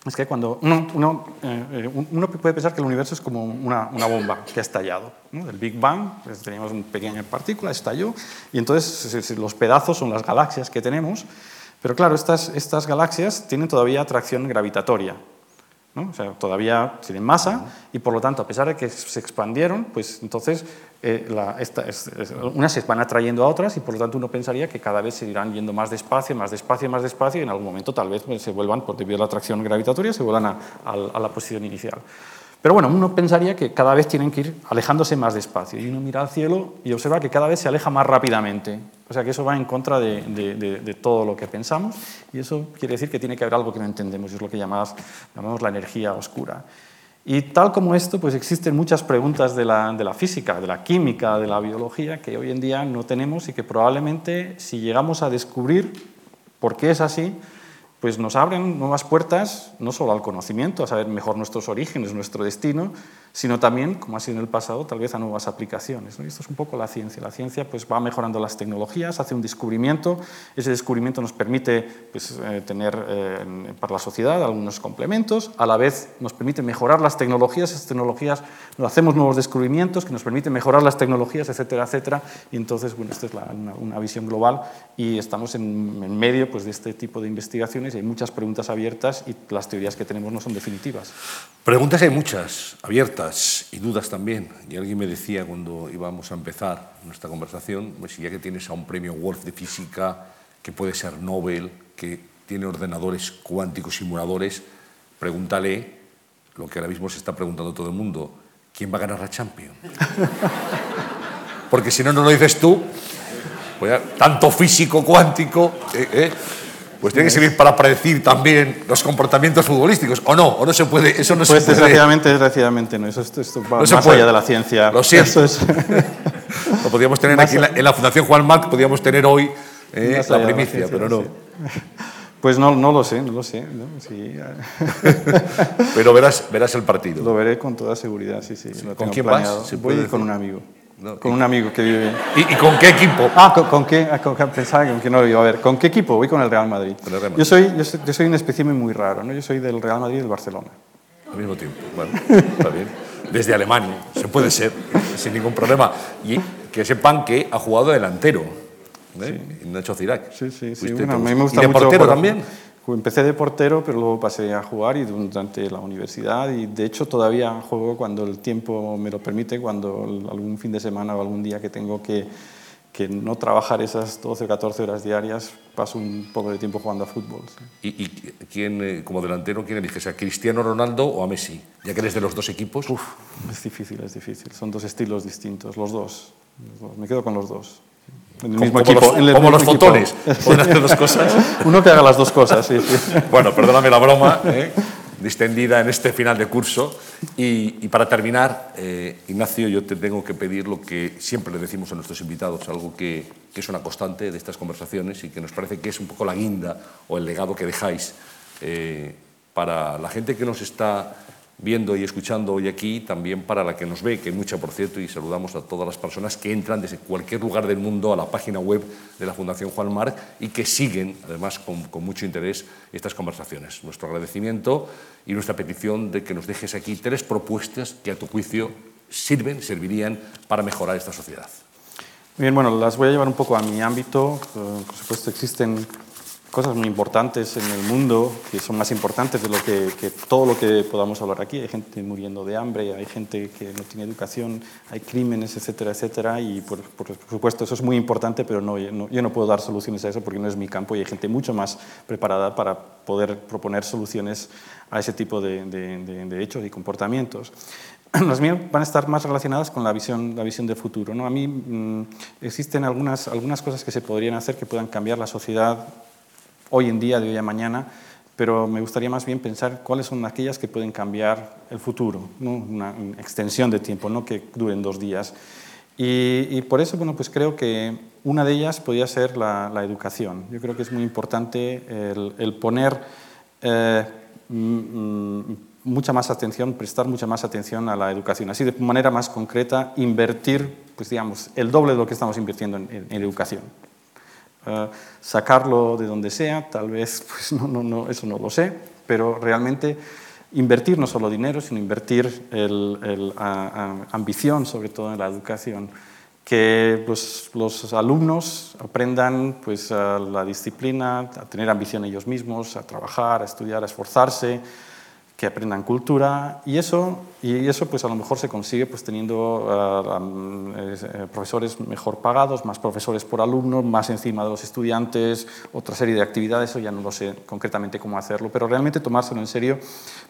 Es que cuando uno, uno, eh, uno, puede pensar que el universo es como una, una bomba que ha estallado. ¿no? El Big Bang, pues teníamos una pequeña partícula, estalló, y entonces los pedazos son las galaxias que tenemos. Pero claro, estas, estas galaxias tienen todavía atracción gravitatoria. ¿No? O sea, todavía tienen masa y por lo tanto, a pesar de que se expandieron, pues entonces eh, unas se van atrayendo a otras y por lo tanto uno pensaría que cada vez se irán yendo más despacio, más despacio, más despacio y en algún momento tal vez pues, se vuelvan, por debido a la atracción gravitatoria, se vuelvan a, a la posición inicial. Pero bueno, uno pensaría que cada vez tienen que ir alejándose más despacio. Y uno mira al cielo y observa que cada vez se aleja más rápidamente. O sea que eso va en contra de, de, todo lo que pensamos y eso quiere decir que tiene que haber algo que no entendemos, y es lo que llamamos, llamamos la energía oscura. Y tal como esto, pues existen muchas preguntas de la, de la, física, de la química, de la biología, que hoy en día no tenemos y que probablemente si llegamos a descubrir por qué es así, pues nos abren nuevas puertas, no solo al conocimiento, a saber mejor nuestros orígenes, nuestro destino, sino también, como ha sido en el pasado, tal vez a nuevas aplicaciones. ¿no? esto es un poco la ciencia. La ciencia pues, va mejorando las tecnologías, hace un descubrimiento, ese descubrimiento nos permite pues, eh, tener eh, para la sociedad algunos complementos, a la vez nos permite mejorar las tecnologías, esas tecnologías, nos hacemos nuevos descubrimientos que nos permiten mejorar las tecnologías, etcétera, etcétera, y entonces, bueno, esta es una, visión global y estamos en, medio pues, de este tipo de investigaciones hay muchas preguntas abiertas y las teorías que tenemos no son definitivas. Preguntas hay muchas, abiertas y dudas también. Y alguien me decía cuando íbamos a empezar nuestra conversación, pues ya que tienes a un premio Wolf de física, que puede ser Nobel, que tiene ordenadores cuánticos simuladores, pregúntale lo que ahora mismo se está preguntando todo el mundo, ¿quién va a ganar la Champions? [LAUGHS] Porque si no, no lo dices tú, pues tanto físico cuántico... Eh, eh, pues tiene que servir para predecir también los comportamientos futbolísticos, ¿o no? ¿O no se puede? Eso no pues se puede. Desgraciadamente, desgraciadamente no. Eso, esto, esto va no más allá de la ciencia. Lo siento. Es... [LAUGHS] Lo podríamos tener aquí en la, en la, Fundación Juan Marc, podríamos tener hoy eh, la primicia, la ciencia, pero no. Sí. Pues no, no lo sé, no lo sé. ¿no? Sí. [LAUGHS] pero verás, verás el partido. Lo veré con toda seguridad, sí, sí. Lo ¿Con quién planeado. vas? ¿Se Voy puede con decir? un amigo. No, con un amigo que vive. ¿Y, y con qué equipo? Ah, ¿con, con qué? Ah, con- pensaba que no lo iba a ver. ¿Con qué equipo? Voy con el Real Madrid. El Real Madrid. Yo, soy, yo, soy, yo soy un espécimen muy raro, ¿no? Yo soy del Real Madrid y del Barcelona. Al mismo tiempo. Bueno, está bien. Desde Alemania, se puede ser, sin ningún problema. Y que sepan que ha jugado de delantero. ¿eh? Nacho Cirac. Sí, sí, sí. Bueno, me gusta ¿Y de mucho portero jugar- también? Empecé de portero, pero luego pasé a jugar y durante la universidad y de hecho todavía juego cuando el tiempo me lo permite, cuando algún fin de semana o algún día que tengo que, que no trabajar esas 12 o 14 horas diarias, paso un poco de tiempo jugando a fútbol. sí. ¿Y, y quién, eh, como delantero, quién eliges? ¿A Cristiano Ronaldo o a Messi? Ya que eres de los dos equipos. Uf, es difícil, es difícil. Son dos estilos distintos, los dos. Los dos. Me quedo con los dos. En el Como- mismo como equipo. los- en el como mismo los fotones. Pueden hacer dos cosas. [LAUGHS] Uno que haga las dos cosas, sí, sí. Bueno, perdóname la broma, ¿eh? distendida en este final de curso. Y, y para terminar, eh, Ignacio, yo te tengo que pedir lo que siempre le decimos a nuestros invitados, algo que, que es una constante de estas conversaciones y que nos parece que es un poco la guinda o el legado que dejáis eh, para la gente que nos está viendo y escuchando hoy aquí, también para la que nos ve, que mucha, por cierto, y saludamos a todas las personas que entran desde cualquier lugar del mundo a la página web de la Fundación Juan Marc y que siguen, además, con, con mucho interés estas conversaciones. Nuestro agradecimiento y nuestra petición de que nos dejes aquí tres propuestas que, a tu juicio, sirven, servirían para mejorar esta sociedad. Bien, bueno, las voy a llevar un poco a mi ámbito. Por supuesto, existen cosas muy importantes en el mundo que son más importantes de lo que, que todo lo que podamos hablar aquí. Hay gente muriendo de hambre, hay gente que no tiene educación, hay crímenes, etcétera, etcétera. Y por, por supuesto eso es muy importante, pero no, no- yo no puedo dar soluciones a eso porque no es mi campo y hay gente mucho más preparada para poder proponer soluciones a ese tipo de, de- de- de hechos y comportamientos. [CLEARS THROAT] Las mías van a estar más relacionadas con la visión, la visión del futuro. ¿no? A mí mm, existen algunas, algunas cosas que se podrían hacer que puedan cambiar la sociedad hoy en día, de hoy a mañana, pero me gustaría más bien pensar cuáles son aquellas que pueden cambiar el futuro, una, extensión de tiempo, no que duren dos días. Y, por eso, bueno, pues creo que una de ellas podría ser la, educación. Yo creo que es muy importante el, poner eh, mm, mm, mucha más atención, prestar mucha más atención a la educación. Así, de manera más concreta, invertir, pues digamos, el doble de lo que estamos invirtiendo en, en- en educación. Sacarlo de donde sea, tal vez, [LAUGHS] pues no, no, no, eso no lo sé, pero realmente invertir no solo dinero, sino invertir el, ambición, sobre todo en la educación. Que los, los alumnos aprendan pues, a la disciplina, a tener ambición ellos mismos, a trabajar, a estudiar, a esforzarse, que aprendan cultura y eso, y eso pues a lo mejor se consigue pues teniendo eh, profesores mejor pagados, más profesores por alumno, más encima de los estudiantes, otra serie de actividades, eso ya no lo sé concretamente cómo hacerlo, pero realmente tomárselo en serio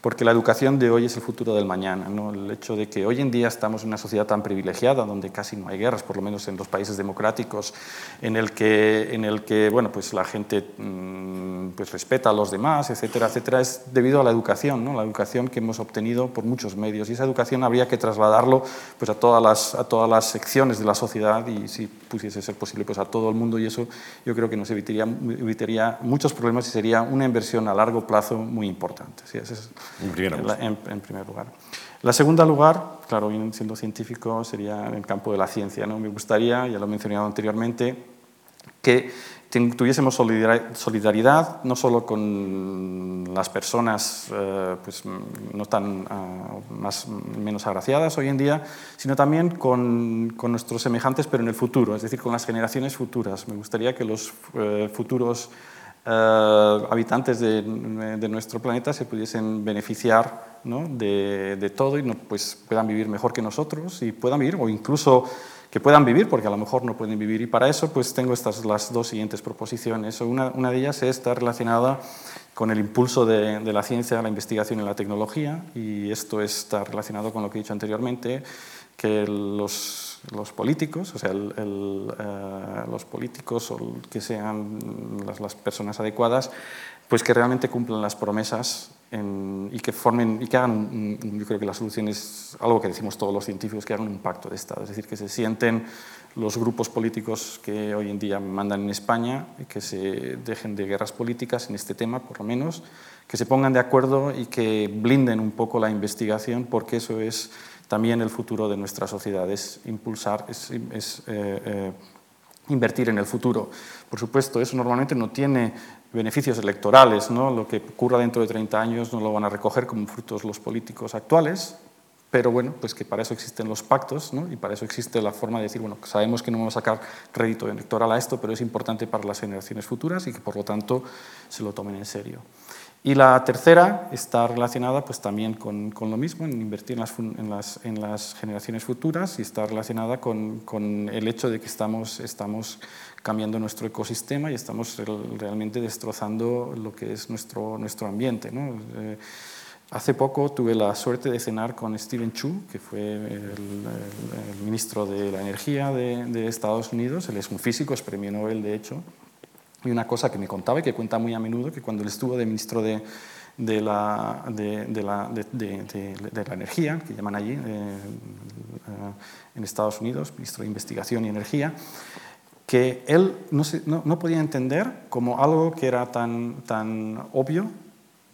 porque la educación de hoy es el futuro del mañana, ¿no? el hecho de que hoy en día estamos en una sociedad tan privilegiada donde casi no hay guerras, por lo menos en los países democráticos, en el que, en el que bueno, pues la gente mm, pues respeta a los demás, etcétera, etcétera, es debido a la educación, ¿no? la educación que hemos obtenido por muchos medios. Y esa educación habría que trasladarlo pues, a, todas las, a todas las secciones de la sociedad y si pudiese ser posible pues, a todo el mundo y eso yo creo que nos evitaría, evitaría muchos problemas y sería una inversión a largo plazo muy importante. Sí, ese es en, en, en primer lugar. La segunda lugar, claro, siendo científico, sería en el campo de la ciencia. ¿no? Me gustaría, ya lo he mencionado anteriormente, que tuviésemos solidaridad no solo con las personas eh, pues, no tan ah, más, menos agraciadas hoy en día, sino también con, con, nuestros semejantes, pero en el futuro, es decir, con las generaciones futuras. Me gustaría que los eh, futuros eh, habitantes de, de, nuestro planeta se pudiesen beneficiar ¿no? de, de, todo y no, pues, puedan vivir mejor que nosotros y puedan vivir, o incluso que puedan vivir, porque a lo mejor no pueden vivir. Y para eso pues tengo estas las dos siguientes proposiciones. Una, una de ellas está relacionada con el impulso de, la ciencia, la investigación y la tecnología, y esto está relacionado con lo que he dicho anteriormente, que los, los políticos, o sea, el, el, eh, los políticos o que sean las, las personas adecuadas, pues que realmente cumplan las promesas en, y que formen y que hagan, yo creo que la solución es algo que decimos todos los científicos, que hagan un pacto de Estado, es decir, que se sienten los grupos políticos que hoy en día mandan en España, que se dejen de guerras políticas en este tema, por lo menos, que se pongan de acuerdo y que blinden un poco la investigación, porque eso es también el futuro de nuestra sociedad, es impulsar, es, es eh, eh, invertir en el futuro. Por supuesto, eso normalmente no tiene beneficios electorales. ¿no? Lo que ocurra dentro de 30 años no lo van a recoger como frutos los políticos actuales, pero bueno, pues que para eso existen los pactos ¿no? y para eso existe la forma de decir, bueno, sabemos que no vamos a sacar crédito electoral a esto, pero es importante para las generaciones futuras y que por lo tanto se lo tomen en serio. Y la tercera está relacionada pues, también con, con lo mismo, en invertir en las, en, las, en las, generaciones futuras y está relacionada con, con el hecho de que estamos, estamos cambiando nuestro ecosistema y estamos realmente destrozando lo que es nuestro, nuestro ambiente. ¿no? Eh, hace poco tuve la suerte de cenar con Steven Chu, que fue el, el, ministro de la Energía de, de, Estados Unidos. Él es un físico, es premio Nobel, de hecho. Y una cosa que me contaba y que cuenta muy a menudo, que cuando él estuvo de ministro de, de la, de, de, la, energía, que llaman allí, eh, en Estados Unidos, ministro de Investigación y Energía, que él no, se, no, no, podía entender como algo que era tan, tan obvio,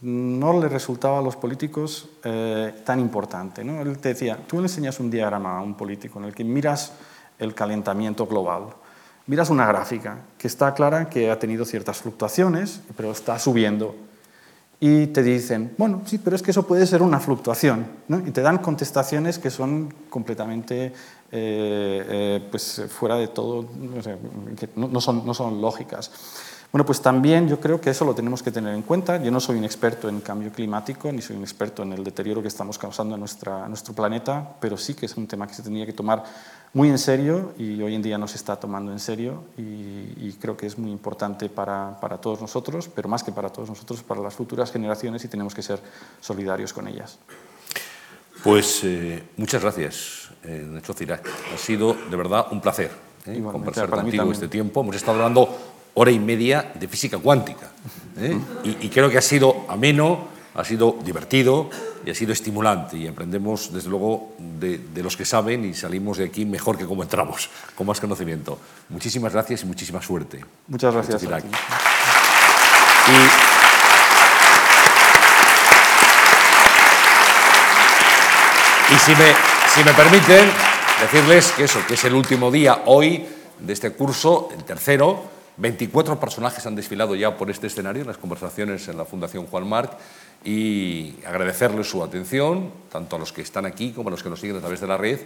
no le resultaba a los políticos eh, tan importante. ¿no? Él te decía, tú le enseñas un diagrama a un político en el que miras el calentamiento global, miras una gráfica que está clara que ha tenido ciertas fluctuaciones, pero está subiendo. Y te dicen, bueno, sí, pero es que eso puede ser una fluctuación. Y te dan contestaciones que son completamente eh, eh, pues fuera de todo, no, que no, son, no son lógicas. Bueno, pues también yo creo que eso lo tenemos que tener en cuenta. Yo no soy un experto en cambio climático, ni soy un experto en el deterioro que estamos causando a, nuestra, a nuestro planeta, pero sí que es un tema que se tendría que tomar muy en serio y hoy en día no se está tomando en serio y, y creo que es muy importante para, para, todos nosotros, pero más que para todos nosotros, para las futuras generaciones y tenemos que ser solidarios con ellas. Pues eh, muchas gracias, eh, Nacho Cirac. Ha sido de verdad un placer eh, conversar contigo este tiempo. Hemos estado hablando hora y media de física cuántica ¿eh? y, y creo que ha sido ameno, ha sido divertido y ha sido estimulante y aprendemos desde luego de, de, los que saben y salimos de aquí mejor que como entramos, con más conocimiento. Muchísimas gracias y muchísima suerte. Muchas gracias. Y, y si, me, si me permiten decirles que eso, que es el último día hoy de este curso, el tercero, 24 personajes han desfilado ya por este escenario en las conversaciones en la Fundación Juan Marc y agradecerles su atención, tanto a los que están aquí como a los que nos siguen a través de la red.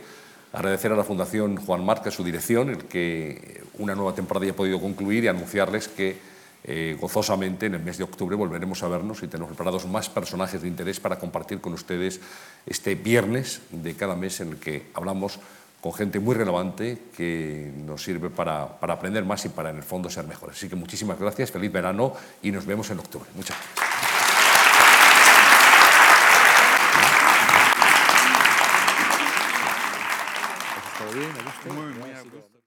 Agradecer a la Fundación Juan Marc, a su dirección, el que una nueva temporada ya ha podido concluir y anunciarles que eh, gozosamente en el mes de octubre volveremos a vernos y tenemos preparados más personajes de interés para compartir con ustedes este viernes de cada mes en el que hablamos con gente muy relevante que nos sirve para, para, aprender más y para, en el fondo, ser mejores. Así que muchísimas gracias, feliz verano y nos vemos en octubre. Muchas gracias. muito a.